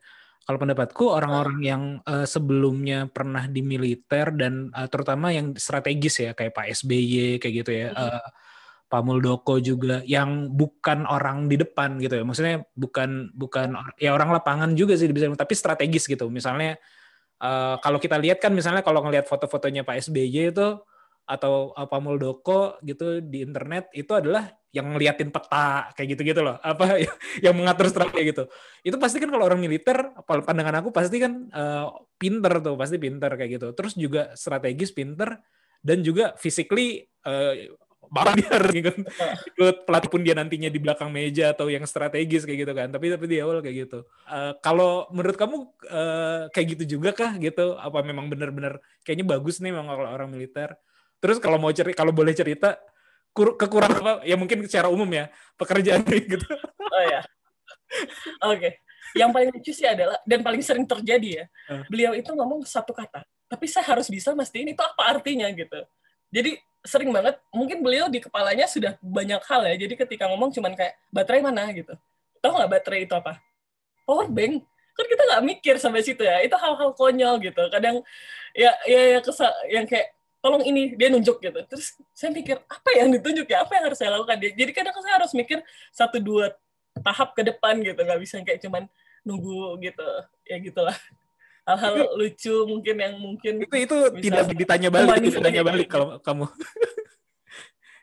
kalau pendapatku orang-orang yang uh, sebelumnya pernah di militer dan uh, terutama yang strategis ya kayak Pak SBY kayak gitu ya uh, Pak Muldoko juga yang bukan orang di depan gitu ya. Maksudnya bukan bukan ya orang lapangan juga sih bisa tapi strategis gitu. Misalnya uh, kalau kita lihat kan misalnya kalau ngelihat foto-fotonya Pak SBY itu atau Pak Muldoko gitu di internet itu adalah yang ngeliatin peta kayak gitu-gitu loh. Apa yang mengatur strategi gitu. Itu pasti kan kalau orang militer pandangan aku pasti kan uh, pinter tuh, pasti pinter kayak gitu. Terus juga strategis pinter dan juga physically uh, dia harus ikut, ikut pelatih pun dia nantinya di belakang meja atau yang strategis kayak gitu kan tapi tapi di awal kayak gitu uh, kalau menurut kamu uh, kayak gitu juga kah gitu apa memang benar-benar kayaknya bagus nih memang kalau orang militer terus kalau mau cerita kalau boleh cerita kekurangan apa? Ya mungkin secara umum ya pekerjaan gitu. Oh ya. Oke. Okay. Yang paling lucu sih adalah dan paling sering terjadi ya. Uh. Beliau itu ngomong satu kata, tapi saya harus bisa mastiin itu apa artinya gitu. Jadi sering banget mungkin beliau di kepalanya sudah banyak hal ya. Jadi ketika ngomong cuman kayak baterai mana gitu. Tahu nggak baterai itu apa? Power bank kan kita nggak mikir sampai situ ya itu hal-hal konyol gitu kadang ya ya, ya kesal yang kayak tolong ini dia nunjuk gitu. Terus saya mikir apa yang ditunjuk ya? Apa yang harus saya lakukan? Jadi kadang saya harus mikir satu dua tahap ke depan gitu. Nggak bisa kayak cuman nunggu gitu. Ya gitulah. Hal-hal lucu mungkin yang mungkin itu itu tidak ditanya balik tidak ditanya balik kalau kamu.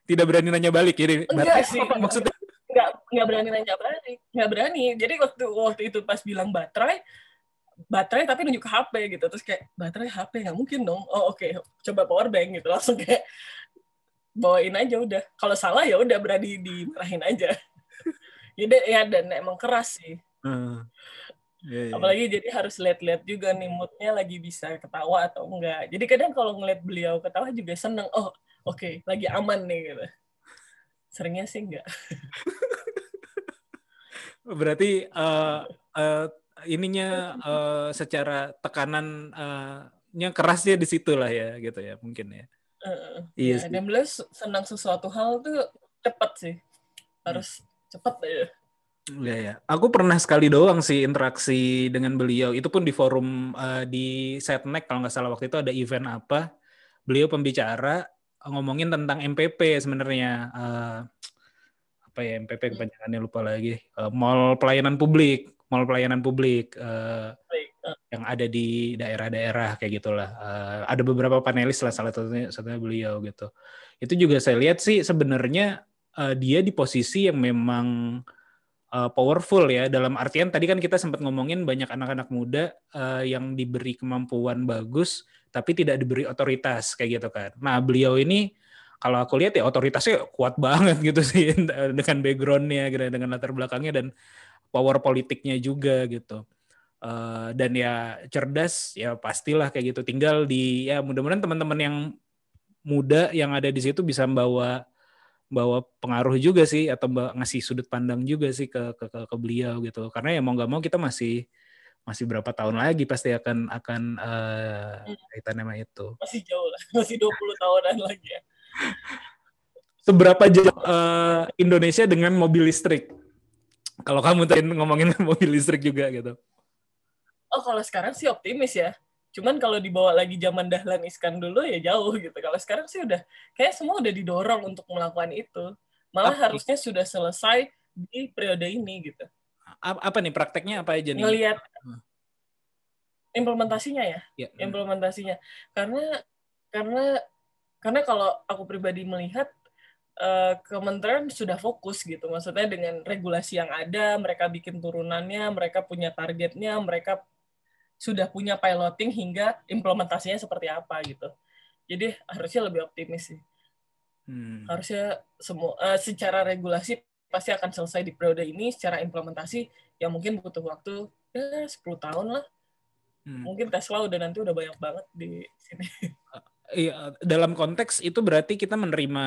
Tidak berani nanya balik jadi enggak sih. apa maksudnya? Nggak nggak berani nanya balik. Nggak berani. Jadi waktu waktu itu pas bilang baterai baterai tapi nunjuk ke HP gitu. Terus kayak baterai HP nggak mungkin dong. Oh oke okay. coba power bank gitu. Langsung kayak bawain aja udah. Kalau salah ya udah berani dimarahin aja. Jadi ya dan emang keras sih. Hmm. yeah, yeah. apalagi jadi harus lihat-lihat juga nih moodnya lagi bisa ketawa atau enggak. Jadi kadang kalau ngeliat beliau ketawa juga seneng oh oke okay, lagi aman nih gitu. Seringnya sih enggak. Berarti uh, uh, ininya uh, secara tekanan uh, nya kerasnya di situ lah ya gitu ya mungkin ya. Uh, iya ya, dan beliau senang sesuatu hal tuh cepat sih. Harus hmm. cepat ya. Iya ya, aku pernah sekali doang sih interaksi dengan beliau. Itu pun di forum uh, di Setnek kalau nggak salah. Waktu itu ada event apa. Beliau pembicara ngomongin tentang MPP sebenarnya. Uh, apa ya MPP hmm. kepanjangannya lupa lagi. Uh, mall pelayanan publik mall pelayanan publik uh, yang ada di daerah-daerah kayak gitulah. Uh, ada beberapa panelis lah salah satunya satunya beliau gitu. Itu juga saya lihat sih sebenarnya uh, dia di posisi yang memang uh, powerful ya. Dalam artian tadi kan kita sempat ngomongin banyak anak-anak muda uh, yang diberi kemampuan bagus tapi tidak diberi otoritas kayak gitu kan. Nah beliau ini kalau aku lihat ya otoritasnya kuat banget gitu sih dengan backgroundnya gitu, dengan latar belakangnya dan power politiknya juga gitu. Uh, dan ya cerdas ya pastilah kayak gitu. Tinggal di ya mudah-mudahan teman-teman yang muda yang ada di situ bisa membawa bawa pengaruh juga sih atau ngasih sudut pandang juga sih ke ke, ke, ke beliau gitu. Karena ya mau nggak mau kita masih masih berapa tahun lagi pasti akan akan uh, kaitan sama itu. Masih jauh lah, masih 20 tahunan lagi ya. Seberapa jauh uh, Indonesia dengan mobil listrik? Kalau kamu tadi ngomongin mobil listrik juga gitu. Oh, kalau sekarang sih optimis ya. Cuman kalau dibawa lagi zaman Dahlan Iskan dulu ya jauh gitu. Kalau sekarang sih udah kayak semua udah didorong untuk melakukan itu. Malah Apa? harusnya sudah selesai di periode ini gitu apa nih prakteknya apa aja nih? Ngelihat implementasinya ya, ya. implementasinya. Karena karena karena kalau aku pribadi melihat uh, kementerian sudah fokus gitu, maksudnya dengan regulasi yang ada, mereka bikin turunannya, mereka punya targetnya, mereka sudah punya piloting hingga implementasinya seperti apa gitu. Jadi harusnya lebih optimis sih. Hmm. Harusnya semua uh, secara regulasi pasti akan selesai di periode ini secara implementasi yang mungkin butuh waktu ya 10 tahun lah. Hmm. Mungkin Tesla udah nanti udah banyak banget di sini. Iya, dalam konteks itu berarti kita menerima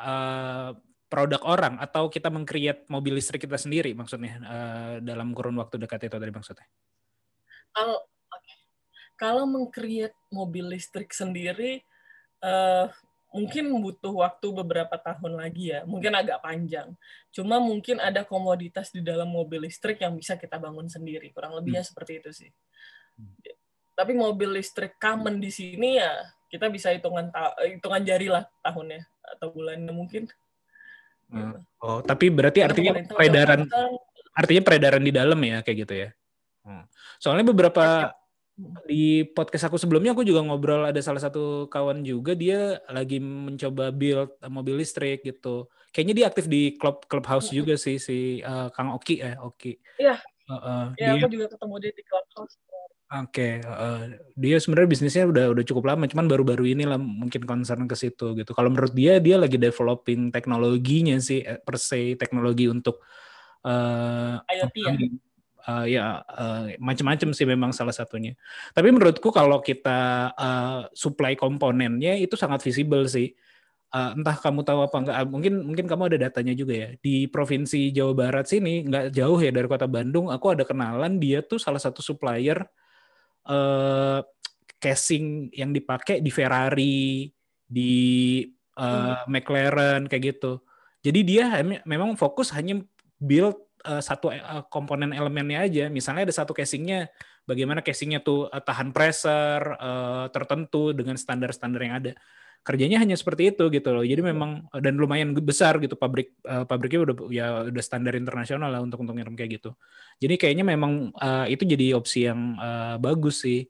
uh, produk orang atau kita mengcreate mobil listrik kita sendiri maksudnya uh, dalam kurun waktu dekat itu tadi maksudnya. Kalau okay. kalau mengcreate mobil listrik sendiri uh, mungkin butuh waktu beberapa tahun lagi ya, mungkin agak panjang. Cuma mungkin ada komoditas di dalam mobil listrik yang bisa kita bangun sendiri, kurang lebihnya hmm. seperti itu sih. Hmm. Tapi mobil listrik common di sini ya kita bisa hitungan hitungan jari lah tahunnya atau bulannya mungkin. Hmm. Oh, tapi berarti artinya peredaran artinya peredaran di dalam ya kayak gitu ya. Hmm. Soalnya beberapa di podcast aku sebelumnya aku juga ngobrol ada salah satu kawan juga dia lagi mencoba build mobil listrik gitu. Kayaknya dia aktif di klub clubhouse juga sih si uh, Kang Oki ya, Oki. Iya. Uh, uh, ya, dia, aku juga ketemu dia di clubhouse. Oke, okay, uh, dia sebenarnya bisnisnya udah udah cukup lama, cuman baru-baru ini lah mungkin concern ke situ gitu. Kalau menurut dia, dia lagi developing teknologinya sih eh, per se teknologi untuk uh, IoT ya uh, ya uh, macam-macam sih memang salah satunya. Tapi menurutku kalau kita uh, supply komponennya itu sangat visible sih. uh, entah kamu tahu apa enggak, mungkin mungkin kamu ada datanya juga ya. Di provinsi Jawa Barat sini nggak jauh ya dari kota Bandung, aku ada kenalan dia tuh salah satu supplier uh, casing yang dipakai di Ferrari, di uh, McLaren kayak gitu. Jadi dia memang fokus hanya build uh, satu uh, komponen elemennya aja. Misalnya ada satu casingnya, bagaimana casingnya tuh uh, tahan pressure uh, tertentu dengan standar-standar yang ada kerjanya hanya seperti itu gitu loh. Jadi memang dan lumayan besar gitu pabrik uh, pabriknya udah ya udah standar internasional lah untuk untuk ngirim kayak gitu. Jadi kayaknya memang uh, itu jadi opsi yang uh, bagus sih.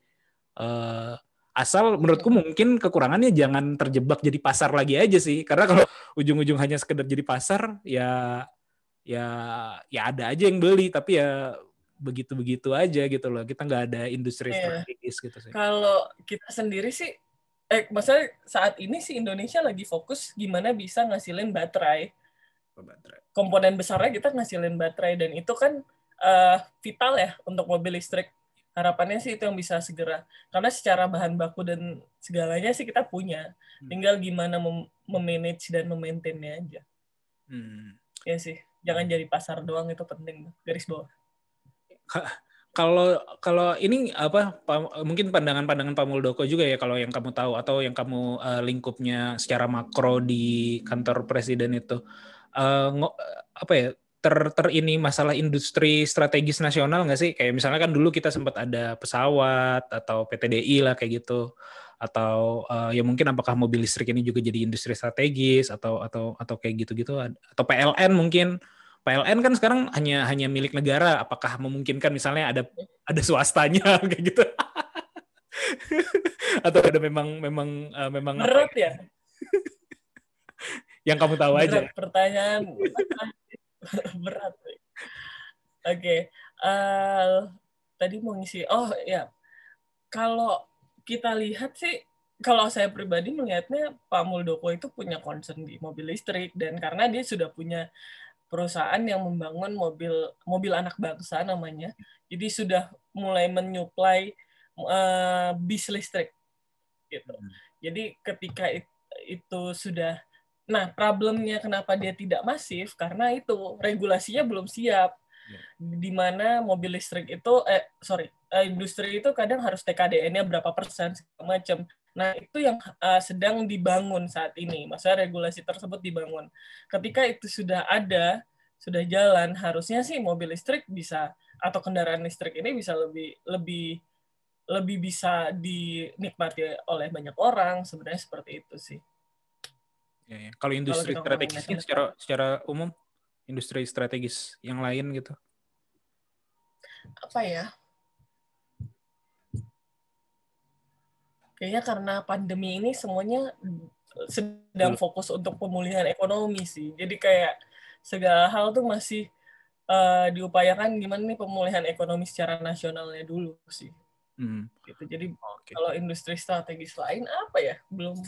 Uh, asal menurutku mungkin kekurangannya jangan terjebak jadi pasar lagi aja sih. Karena kalau ujung-ujung hanya sekedar jadi pasar ya ya ya ada aja yang beli tapi ya begitu-begitu aja gitu loh. Kita nggak ada industri yeah. strategis gitu sih. Kalau kita sendiri sih eh maksudnya saat ini sih Indonesia lagi fokus gimana bisa ngasilin baterai. Oh, baterai. Komponen besarnya kita ngasilin baterai dan itu kan uh, vital ya untuk mobil listrik. Harapannya sih itu yang bisa segera. Karena secara bahan baku dan segalanya sih kita punya. Hmm. Tinggal gimana mem memanage dan memaintainnya aja. Hmm. Ya sih, jangan jadi pasar doang itu penting. Garis bawah kalau kalau ini apa mungkin pandangan-pandangan Pak Muldoko juga ya kalau yang kamu tahu atau yang kamu uh, lingkupnya secara makro di kantor presiden itu. Uh, apa ya ter ter ini masalah industri strategis nasional nggak sih? Kayak misalnya kan dulu kita sempat ada pesawat atau PTDI lah kayak gitu. Atau uh, ya mungkin apakah mobil listrik ini juga jadi industri strategis atau atau atau kayak gitu-gitu atau PLN mungkin PLN kan sekarang hanya hanya milik negara. Apakah memungkinkan misalnya ada ada swastanya kayak gitu? Atau ada memang memang uh, memang berat ya? yang kamu tahu berat, aja. Pertanyaan berat. Oke, okay. uh, eh, tadi mau ngisi. Oh ya, kalau kita lihat sih kalau saya pribadi melihatnya Pak Muldoko itu punya concern di mobil listrik dan karena dia sudah punya perusahaan yang membangun mobil mobil anak bangsa namanya. Jadi sudah mulai menyuplai uh, bis listrik gitu. Hmm. Jadi ketika it, itu sudah nah problemnya kenapa dia tidak masif karena itu regulasinya belum siap. Ya. Di mana mobil listrik itu eh sorry, uh, industri itu kadang harus TKDN-nya berapa persen segala macam. Nah, itu yang uh, sedang dibangun saat ini. Masa regulasi tersebut dibangun. Ketika itu sudah ada, sudah jalan, harusnya sih mobil listrik bisa atau kendaraan listrik ini bisa lebih lebih lebih bisa dinikmati oleh banyak orang. Sebenarnya seperti itu sih. Ya, ya. Kalau industri Kalau strategis secara secara umum industri strategis yang lain gitu. Apa ya? Kayaknya karena pandemi ini semuanya sedang fokus untuk pemulihan ekonomi sih. Jadi kayak segala hal tuh masih uh, diupayakan gimana nih pemulihan ekonomi secara nasionalnya dulu sih. Hmm. Gitu. Jadi okay. kalau industri strategis lain apa ya? Belum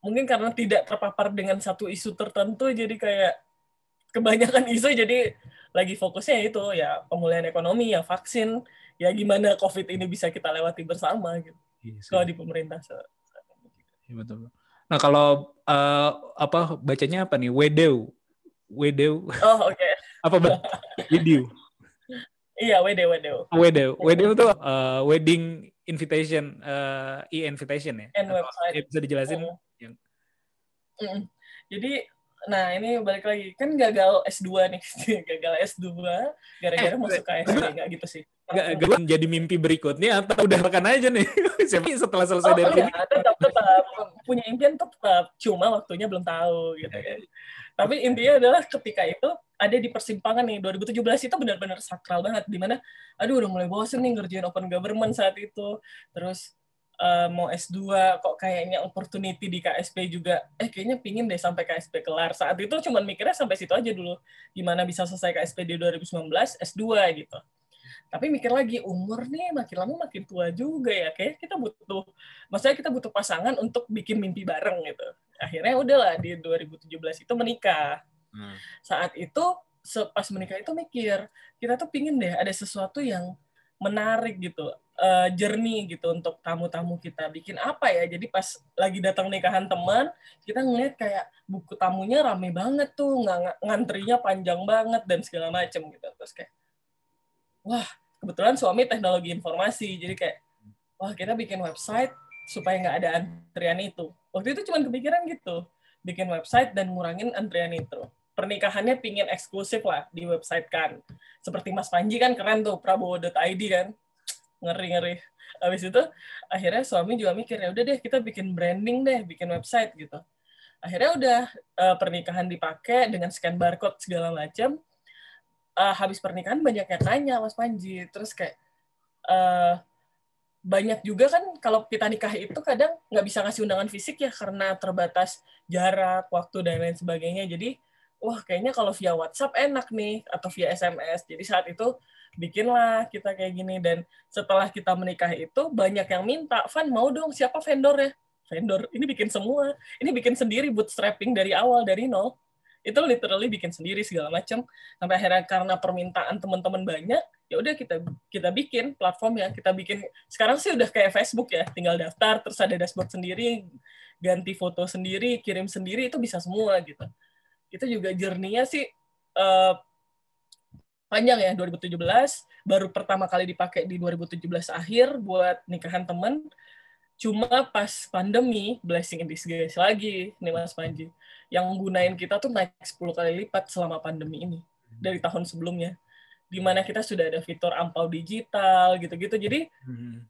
mungkin karena tidak terpapar dengan satu isu tertentu jadi kayak kebanyakan isu jadi lagi fokusnya itu ya pemulihan ekonomi ya vaksin ya gimana covid ini bisa kita lewati bersama gitu Yes, iya kalau di pemerintah. Ya, betul. Nah kalau uh, apa bacanya apa nih? Wedew. Wedew. Oh oke. Okay. apa Wedew? Iya, Wedew, Wedew. Wedew. Wedew tuh uh, wedding invitation, uh, e-invitation ya? And website. Bisa dijelasin? Mm. Yang... Mm. Jadi Nah, ini balik lagi. Kan gagal S2 nih. gagal S2 gara-gara eh, masuk ke SD. Enggak gitu sih. Gak jadi mimpi berikutnya atau udah makan aja nih? setelah selesai oh, dari ini. Tetap, tetap. Punya impian tetap. Cuma waktunya belum tahu gitu kan. Tapi intinya adalah ketika itu ada di persimpangan nih 2017 itu benar-benar sakral banget di mana aduh udah mulai bosen nih ngerjain open government saat itu terus uh, mau S2 kok kayaknya opportunity di KSP juga eh kayaknya pingin deh sampai KSP kelar. Saat itu cuma mikirnya sampai situ aja dulu. Gimana bisa selesai KSP di 2019 S2 gitu. Tapi mikir lagi umur nih makin lama makin tua juga ya. Kayak kita butuh maksudnya kita butuh pasangan untuk bikin mimpi bareng gitu. Akhirnya udahlah di 2017 itu menikah. Hmm. saat itu pas menikah itu mikir kita tuh pingin deh ada sesuatu yang menarik gitu uh, journey gitu untuk tamu-tamu kita bikin apa ya. Jadi pas lagi datang nikahan teman kita ngeliat kayak buku tamunya rame banget tuh ngantrinya panjang banget dan segala macem gitu. Terus kayak wah kebetulan suami teknologi informasi jadi kayak wah kita bikin website supaya nggak ada antrian itu. Waktu itu cuma kepikiran gitu bikin website dan ngurangin antrian itu pernikahannya pingin eksklusif lah di website kan. Seperti Mas Panji kan keren tuh prabowo.id kan. Ngeri ngeri. Habis itu akhirnya suami juga mikir ya udah deh kita bikin branding deh bikin website gitu. Akhirnya udah uh, pernikahan dipakai dengan scan barcode segala macam uh, habis pernikahan banyak yang tanya mas Panji terus kayak uh, banyak juga kan kalau kita nikah itu kadang nggak bisa ngasih undangan fisik ya karena terbatas jarak waktu dan lain sebagainya. Jadi wah kayaknya kalau via WhatsApp enak nih atau via SMS jadi saat itu bikinlah kita kayak gini. Dan setelah kita menikah itu banyak yang minta Van mau dong siapa vendor ya? Vendor? Ini bikin semua. Ini bikin sendiri bootstrapping dari awal dari nol. Itu literally bikin sendiri segala macam sampai akhirnya karena permintaan teman-teman banyak ya udah kita kita bikin platform ya kita bikin. Sekarang sih udah kayak Facebook ya tinggal daftar terus ada dashboard sendiri ganti foto sendiri kirim sendiri itu bisa semua gitu itu juga journey-nya sih uh, panjang ya 2017 baru pertama kali dipakai di 2017 akhir buat nikahan temen. Cuma pas pandemi blessing in disguise lagi nih Mas Panji. Yang gunain kita tuh naik 10 kali lipat selama pandemi ini dari tahun sebelumnya. Di mana kita sudah ada fitur ampau digital gitu-gitu. Jadi hmm.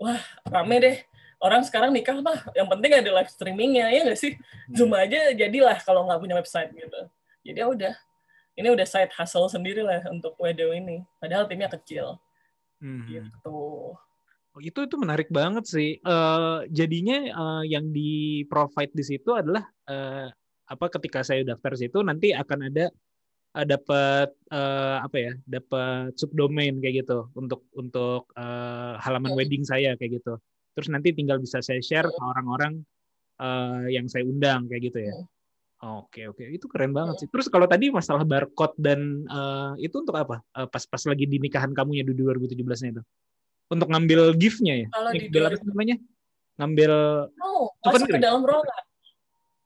wah rame deh orang sekarang nikah mah yang penting ada live streamingnya ya nggak sih hmm. zoom aja jadilah kalau nggak punya website gitu jadi ya udah ini udah side hustle sendiri lah untuk WDO ini. Padahal timnya kecil. Hmm. Gitu. Oh, itu itu menarik banget sih. Uh, jadinya uh, yang di provide di situ adalah uh, apa ketika saya daftar situ nanti akan ada uh, dapat uh, apa ya dapat subdomain kayak gitu untuk untuk uh, halaman hmm. wedding saya kayak gitu. Terus nanti tinggal bisa saya share ke orang-orang uh, yang saya undang kayak gitu ya. Oke oke itu keren banget sih. Terus kalau tadi masalah barcode dan uh, itu untuk apa? Uh, pas pas lagi di nikahan kamu ya di 2017-nya itu. Untuk ngambil gift-nya ya? Kalau ngambil apa namanya? Ngambil Oh, masuk ke dalam ruangan.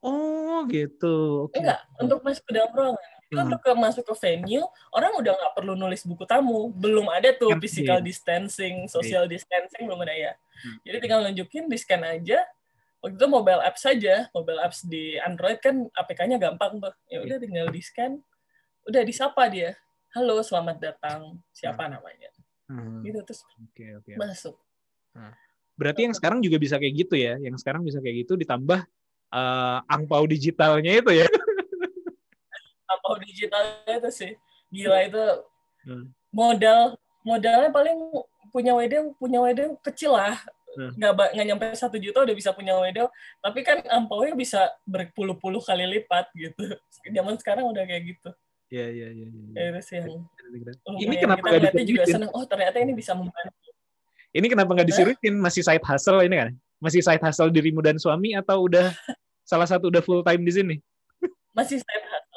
Oh, gitu. Okay. Enggak, untuk masuk ke dalam ruangan. Itu hmm. untuk ke, masuk ke venue, orang udah nggak perlu nulis buku tamu. Belum ada tuh physical distancing, social distancing belum ada ya. Hmm. Jadi tinggal nunjukin, di scan aja, waktu itu mobile apps saja mobile apps di Android kan APK-nya gampang tuh ya udah tinggal di scan udah disapa dia halo selamat datang siapa hmm. namanya hmm. gitu terus okay, okay. masuk nah. berarti yang sekarang juga bisa kayak gitu ya yang sekarang bisa kayak gitu ditambah uh, angpau digitalnya itu ya angpau digitalnya itu sih gila itu hmm. modal modalnya paling punya wedding punya wedding kecil lah Hmm. nggak nggak nyampe satu juta udah bisa punya wedo tapi kan ampaunya bisa berpuluh-puluh kali lipat gitu zaman sekarang udah kayak gitu Iya iya iya. Ya, itu sih yang ini kenapa nggak juga seneng. Oh ternyata ini bisa membantu. Ini kenapa nggak disuruhin? Masih side hustle ini kan? Masih side hustle dirimu dan suami atau udah salah satu udah full time di sini? Masih side hustle.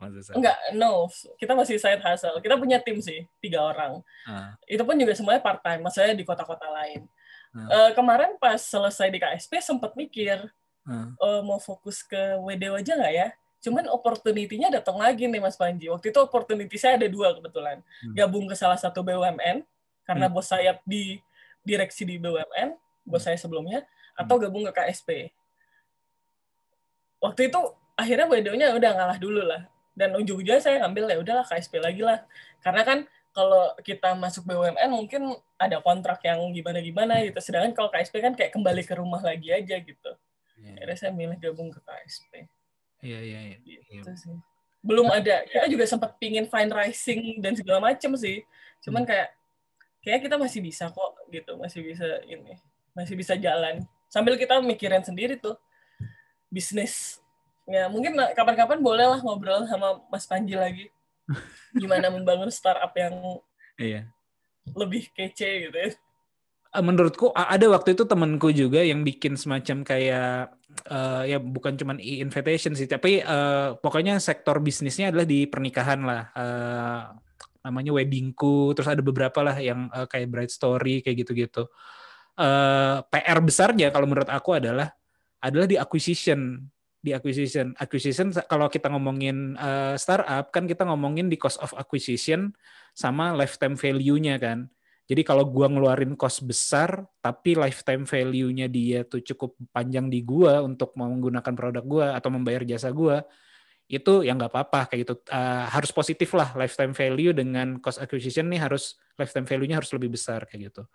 Side. Enggak, no. Kita masih side hustle. Kita punya tim sih, tiga orang. Ah. Itu pun juga semuanya part time. Maksudnya di kota-kota lain. Hmm. Uh, kemarin pas selesai di KSP sempat mikir hmm. uh, mau fokus ke WDW aja nggak ya? Cuman opportunity-nya datang lagi nih Mas Panji. Waktu itu opportunity saya ada dua kebetulan. Hmm. Gabung ke salah satu BUMN karena hmm. bos saya di direksi di BUMN, bos hmm. saya sebelumnya, atau hmm. gabung ke KSP. Waktu itu akhirnya WDW-nya udah ngalah dulu lah. Dan ujung-ujungnya saya ngambil ya udahlah KSP lagi lah. Karena kan kalau kita masuk BUMN mungkin ada kontrak yang gimana-gimana gitu. Sedangkan kalau KSP kan kayak kembali ke rumah lagi aja gitu. Yeah. Akhirnya saya milih gabung ke KSP. Iya, iya, iya. Gitu sih. Belum ada. Kita juga sempat pingin fundraising dan segala macam sih. Cuman hmm. kayak kayak kita masih bisa kok gitu. Masih bisa ini. Masih bisa jalan. Sambil kita mikirin sendiri tuh bisnis. Ya, mungkin kapan-kapan boleh lah ngobrol sama Mas Panji lagi gimana membangun startup yang iya. lebih kece gitu ya eh, menurutku ada waktu itu temanku juga yang bikin semacam kayak uh, ya bukan cuma e-invitation sih tapi uh, pokoknya sektor bisnisnya adalah di pernikahan lah uh, namanya Weddingku, terus ada beberapa lah yang uh, kayak Bright Story kayak gitu-gitu. Uh, PR besarnya kalau menurut aku adalah adalah di acquisition di acquisition. Acquisition kalau kita ngomongin uh, startup kan kita ngomongin di cost of acquisition sama lifetime value-nya kan. Jadi kalau gua ngeluarin cost besar tapi lifetime value-nya dia tuh cukup panjang di gua untuk menggunakan produk gua atau membayar jasa gua itu ya nggak apa-apa kayak gitu. Uh, harus positif lah lifetime value dengan cost acquisition nih harus lifetime value-nya harus lebih besar kayak gitu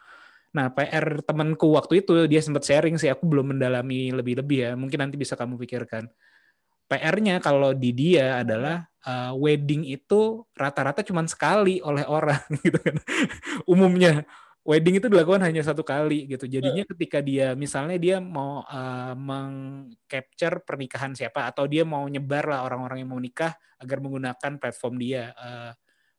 Nah, PR temanku waktu itu dia sempat sharing sih, aku belum mendalami lebih-lebih ya. Mungkin nanti bisa kamu pikirkan. PR-nya kalau di dia adalah uh, wedding itu rata-rata cuma sekali oleh orang gitu kan. Umumnya wedding itu dilakukan hanya satu kali gitu. Jadinya ketika dia misalnya dia mau uh, mengcapture pernikahan siapa atau dia mau nyebar lah orang-orang yang mau nikah agar menggunakan platform dia uh,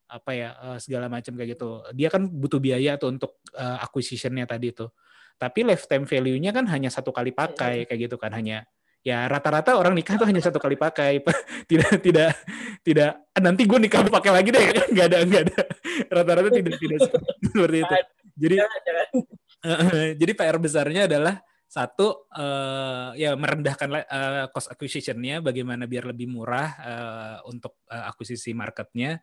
apa ya uh, segala macam kayak gitu. Dia kan butuh biaya tuh untuk uh, acquisitionnya tadi tuh. Tapi lifetime value-nya kan hanya satu kali pakai kayak gitu kan hanya ya rata-rata orang nikah tuh hanya satu kali pakai. Tidak tidak tidak ah, nanti gue nikah pakai lagi deh. Nggak ada nggak ada. Rata-rata tidak tidak seperti itu. Jadi uh, jadi PR besarnya adalah satu uh, ya merendahkan uh, cost acquisitionnya bagaimana biar lebih murah uh, untuk uh, akuisisi marketnya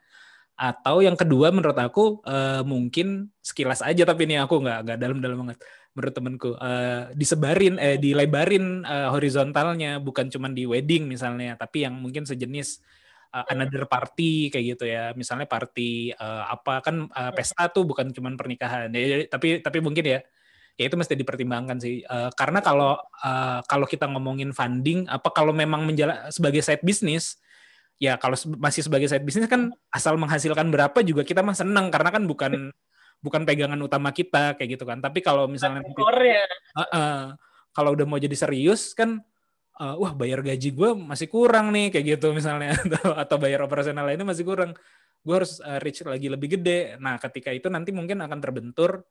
atau yang kedua menurut aku uh, mungkin sekilas aja tapi ini aku nggak nggak dalam-dalam banget. Menurut temanku uh, disebarin eh dilebarin uh, horizontalnya bukan cuma di wedding misalnya tapi yang mungkin sejenis uh, another party kayak gitu ya. Misalnya party uh, apa kan uh, pesta tuh bukan cuma pernikahan. Ya, tapi tapi mungkin ya ya itu mesti dipertimbangkan sih. Uh, karena kalau uh, kalau kita ngomongin funding apa kalau memang menjala sebagai side business ya kalau masih sebagai side bisnis kan asal menghasilkan berapa juga kita mah seneng karena kan bukan bukan pegangan utama kita kayak gitu kan. Tapi kalau misalnya nanti, uh, uh, kalau udah mau jadi serius kan uh, wah bayar gaji gue masih kurang nih kayak gitu misalnya atau, atau bayar operasional lainnya masih kurang. Gue harus uh, reach lagi lebih gede. Nah, ketika itu nanti mungkin akan terbentur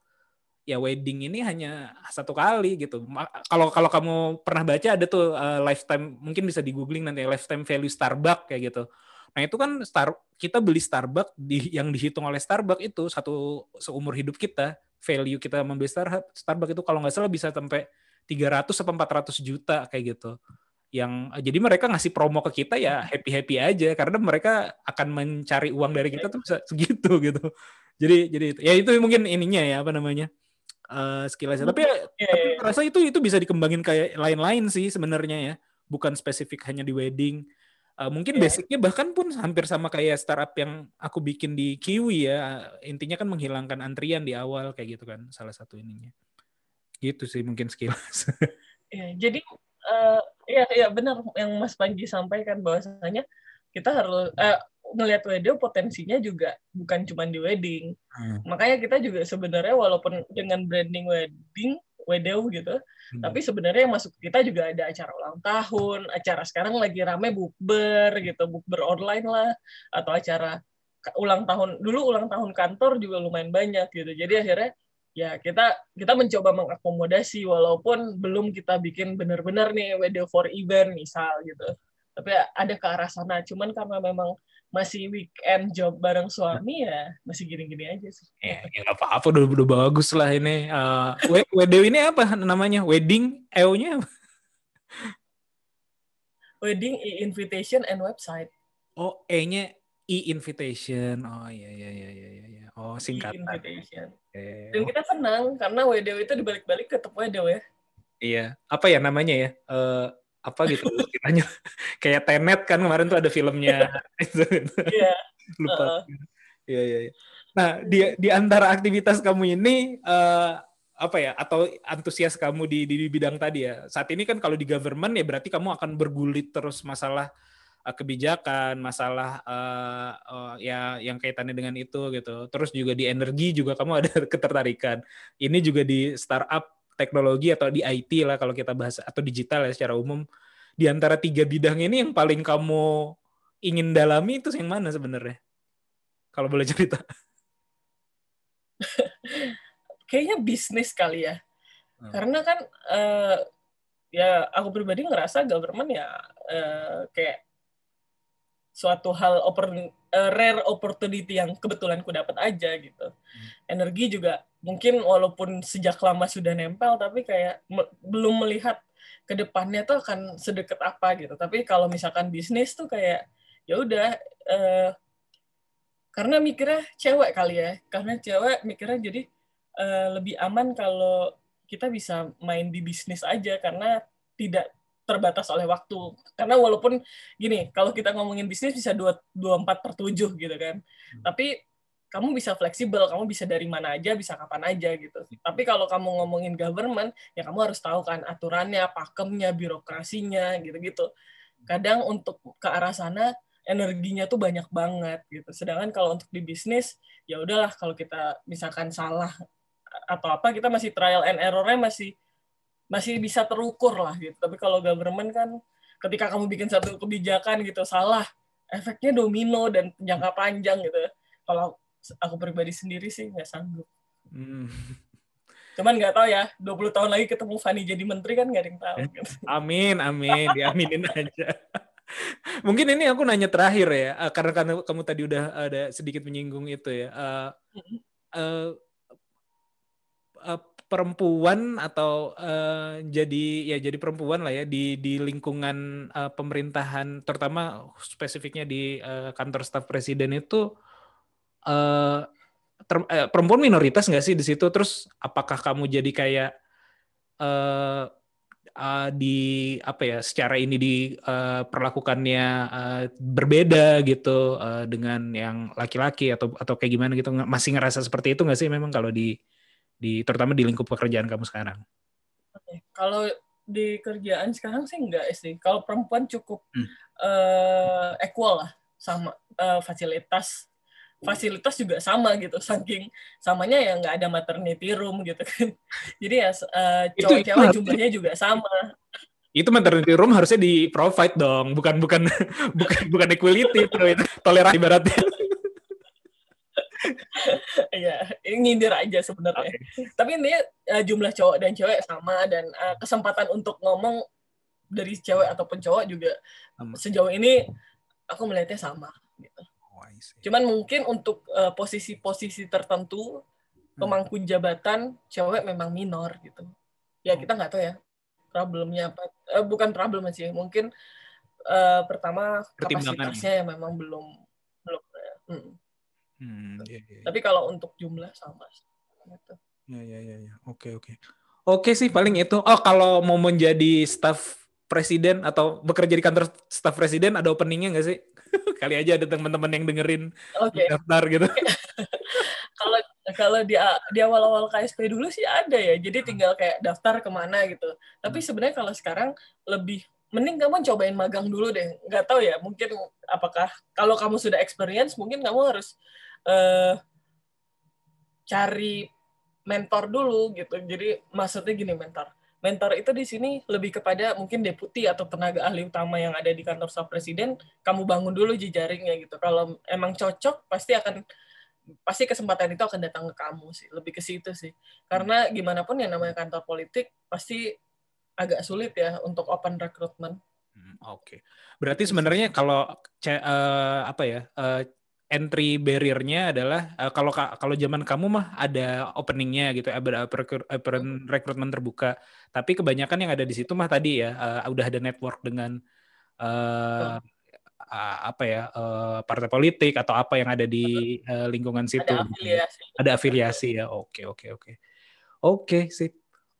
ya wedding ini hanya satu kali gitu. Kalau kalau kamu pernah baca ada tuh uh, lifetime mungkin bisa di googling nanti lifetime value Starbucks kayak gitu. Nah itu kan star kita beli Starbucks di yang dihitung oleh Starbucks itu satu seumur hidup kita value kita membeli Star, Starbucks itu kalau nggak salah bisa sampai 300 sampai 400 juta kayak gitu. Yang jadi mereka ngasih promo ke kita ya happy happy aja karena mereka akan mencari uang dari kita tuh bisa segitu gitu. Jadi jadi itu ya itu mungkin ininya ya apa namanya uh, skill aja. Tapi, yeah, tapi yeah. rasa itu itu bisa dikembangin kayak lain-lain sih sebenarnya ya, bukan spesifik hanya di wedding. Uh, mungkin yeah. basicnya bahkan pun hampir sama kayak startup yang aku bikin di Kiwi ya. Intinya kan menghilangkan antrian di awal kayak gitu kan salah satu ininya. Gitu sih mungkin skill. yeah, jadi uh, ya ya benar yang Mas Panji sampaikan bahwasanya kita harus uh, ngelihat wedding potensinya juga bukan cuma di wedding. Hmm. Makanya kita juga sebenarnya walaupun dengan branding wedding, wedding gitu, hmm. tapi sebenarnya yang masuk kita juga ada acara ulang tahun, acara sekarang lagi rame bukber gitu, bukber online lah, atau acara ulang tahun dulu ulang tahun kantor juga lumayan banyak gitu. Jadi akhirnya ya kita kita mencoba mengakomodasi walaupun belum kita bikin benar-benar nih wedding for event misal gitu tapi ada ke arah sana cuman karena memang masih weekend job bareng suami ya masih gini-gini aja sih. Ya, ya apa-apa udah, udah bagus lah ini. Uh, WDW ini apa namanya? Wedding EO-nya Wedding e-invitation and website. Oh, E-nya e-invitation. Oh iya iya iya iya iya. Oh, singkatan. E-invitation. Eh, Dan kita senang karena WDW itu dibalik-balik tetap WDW ya. Iya. Apa ya namanya ya? Uh, apa gitu istilahnya kayak Tenet kan kemarin tuh ada filmnya. Iya. Lupa. Iya iya ya. nah di di antara aktivitas kamu ini uh, apa ya atau antusias kamu di, di di bidang tadi ya saat ini kan kalau di government ya berarti kamu akan bergulit terus masalah uh, kebijakan masalah uh, uh, ya yang kaitannya dengan itu gitu. Terus juga di energi juga kamu ada ketertarikan. Ini juga di startup teknologi atau di IT lah kalau kita bahas atau digital ya secara umum. Di antara tiga bidang ini yang paling kamu ingin dalami itu yang mana sebenarnya? Kalau boleh cerita. Kayaknya bisnis kali ya. Hmm. karena kan uh, ya aku pribadi ngerasa government ya uh, kayak suatu hal oper, uh, rare opportunity yang kebetulan ku dapat aja gitu. Hmm. Energi juga mungkin walaupun sejak lama sudah nempel tapi kayak me belum melihat ke depannya tuh akan sedekat apa gitu. Tapi kalau misalkan bisnis tuh kayak ya udah uh, karena mikirnya cewek kali ya. Karena cewek mikirnya jadi uh, lebih aman kalau kita bisa main di bisnis aja karena tidak terbatas oleh waktu. Karena walaupun gini, kalau kita ngomongin bisnis bisa 24 per 7 gitu kan. Hmm. Tapi kamu bisa fleksibel, kamu bisa dari mana aja, bisa kapan aja gitu. Tapi kalau kamu ngomongin government, ya kamu harus tahu kan aturannya, pakemnya, birokrasinya gitu-gitu. Kadang untuk ke arah sana energinya tuh banyak banget gitu. Sedangkan kalau untuk di bisnis, ya udahlah kalau kita misalkan salah atau apa kita masih trial and errornya masih masih bisa terukur lah gitu. Tapi kalau government kan ketika kamu bikin satu kebijakan gitu salah, efeknya domino dan jangka panjang gitu. Kalau aku pribadi sendiri sih nggak sanggup. Hmm. Cuman nggak tahu ya, 20 tahun lagi ketemu Fani jadi menteri kan nggak ada yang tahu. Gitu. Amin, amin, diaminin aja. Mungkin ini aku nanya terakhir ya, eh, karena karena kamu tadi udah ada sedikit menyinggung itu ya. Uh, uh, perempuan atau uh, jadi ya jadi perempuan lah ya di di lingkungan uh, pemerintahan terutama spesifiknya di uh, kantor staf presiden itu uh, ter, uh, perempuan minoritas nggak sih di situ? Terus apakah kamu jadi kayak uh, uh, di apa ya secara ini di uh, uh, berbeda gitu uh, dengan yang laki-laki atau atau kayak gimana gitu? Masih ngerasa seperti itu nggak sih memang kalau di di terutama di lingkup pekerjaan kamu sekarang? Oke, kalau di kerjaan sekarang sih enggak sih. Kalau perempuan cukup hmm. uh, equal lah sama uh, fasilitas fasilitas juga sama gitu saking samanya ya nggak ada maternity room gitu kan jadi ya uh, cowok-cewek jumlahnya juga sama itu maternity room harusnya di provide dong bukan bukan bukan bukan equality itu toleransi ibaratnya Iya, ini nyindir aja sebenarnya. Okay. Tapi ini uh, jumlah cowok dan cewek sama dan uh, kesempatan untuk ngomong dari cewek ataupun cowok juga sama. sejauh ini aku melihatnya sama. Gitu. Cuman mungkin untuk uh, posisi-posisi tertentu hmm. pemangku jabatan cewek memang minor gitu. Ya kita nggak tahu ya problemnya apa. Uh, bukan problem sih, mungkin uh, pertama kapasitasnya yang memang belum belum. Hmm. Hmm, ya, ya. Tapi kalau untuk jumlah sama. Gitu. Ya ya ya ya. Oke oke. Oke sih paling itu. Oh kalau mau menjadi staff presiden atau bekerja di kantor staff presiden ada openingnya nggak sih? Kali aja ada teman-teman yang dengerin okay. daftar gitu. Kalau kalau di di awal-awal KSP dulu sih ada ya. Jadi hmm. tinggal kayak daftar ke mana gitu. Tapi hmm. sebenarnya kalau sekarang lebih mending kamu cobain magang dulu deh. Nggak tahu ya, mungkin apakah kalau kamu sudah experience, mungkin kamu harus uh, cari mentor dulu gitu. Jadi maksudnya gini mentor. Mentor itu di sini lebih kepada mungkin deputi atau tenaga ahli utama yang ada di kantor staf presiden kamu bangun dulu jejaringnya gitu. Kalau emang cocok pasti akan pasti kesempatan itu akan datang ke kamu sih. Lebih ke situ sih. Karena gimana pun yang namanya kantor politik pasti agak sulit ya untuk open recruitment. Hmm, oke. Okay. berarti sebenarnya kalau uh, apa ya uh, entry barrier-nya adalah uh, kalau kalau zaman kamu mah ada openingnya gitu, ada rekrutmen terbuka. Tapi kebanyakan yang ada di situ mah tadi ya uh, udah ada network dengan uh, uh, apa ya uh, partai politik atau apa yang ada di uh, lingkungan situ. Ada afiliasi. Ada afiliasi ya. Oke oke oke. Oke sih.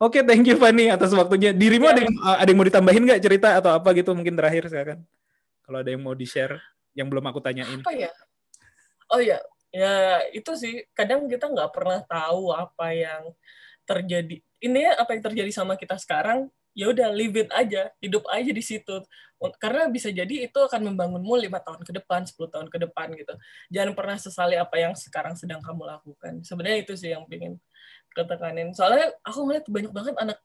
Oke, thank you Fanny atas waktunya. Dirimu ya. ada yang ada yang mau ditambahin nggak cerita atau apa gitu mungkin terakhir silakan. Kalau ada yang mau di-share yang belum aku tanyain. Apa ya? Oh ya ya itu sih. Kadang kita nggak pernah tahu apa yang terjadi. Ini ya apa yang terjadi sama kita sekarang ya udah live it aja. Hidup aja di situ. Karena bisa jadi itu akan membangunmu lima tahun ke depan 10 tahun ke depan gitu. Jangan pernah sesali apa yang sekarang sedang kamu lakukan. Sebenarnya itu sih yang pengen ketekanin. Soalnya aku ngeliat banyak banget anak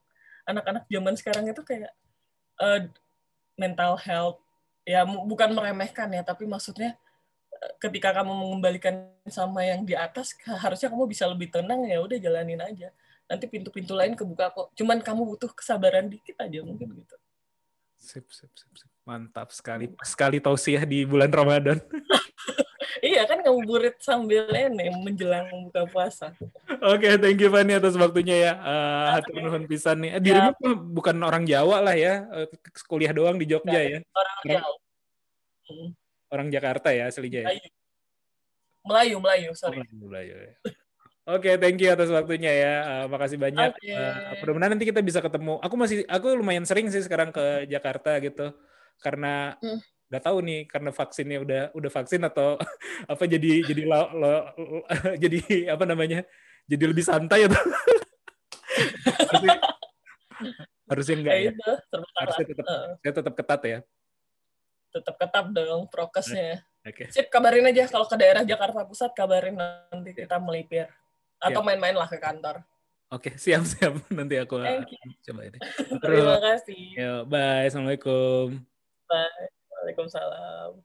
anak-anak zaman sekarang itu kayak uh, mental health. Ya bukan meremehkan ya tapi maksudnya ketika kamu mengembalikan sama yang di atas harusnya kamu bisa lebih tenang ya udah jalanin aja nanti pintu-pintu lain kebuka kok cuman kamu butuh kesabaran dikit aja mungkin gitu Sip, sip, sip, sip. Mantap sekali. Sekali tausiah di bulan Ramadan. iya kan ngabuburit sambil ini menjelang buka puasa. Oke, okay, thank you Fanny atas waktunya ya. Uh, hatur nuhun pisan nih. Eh, dirimu ya. bukan orang Jawa lah ya, uh, kuliah doang di Jogja ya. Orang Jawa. Orang Jakarta ya aslinya ya. Melayu, Melayu, sorry. Oh, Melayu, ya. Oke, okay, thank you atas waktunya ya. Uh, makasih banyak. Okay. Uh, mudah-mudahan nanti kita bisa ketemu. Aku masih, aku lumayan sering sih sekarang ke Jakarta gitu, karena mm. nggak tahu nih karena vaksinnya udah udah vaksin atau apa jadi jadi lo, lo, jadi apa namanya jadi lebih santai atau harusnya, harusnya enggak ya, itu, harusnya tetap saya tetap ketat ya tetap ketat dong prokesnya Oke. Okay. Sip, kabarin aja kalau ke daerah Jakarta Pusat, kabarin nanti kita melipir atau main-main lah ke kantor. Oke, okay, siap siap. Nanti aku coba ini. Terima kasih. Yo, bye. Assalamualaikum. Bye. Waalaikumsalam.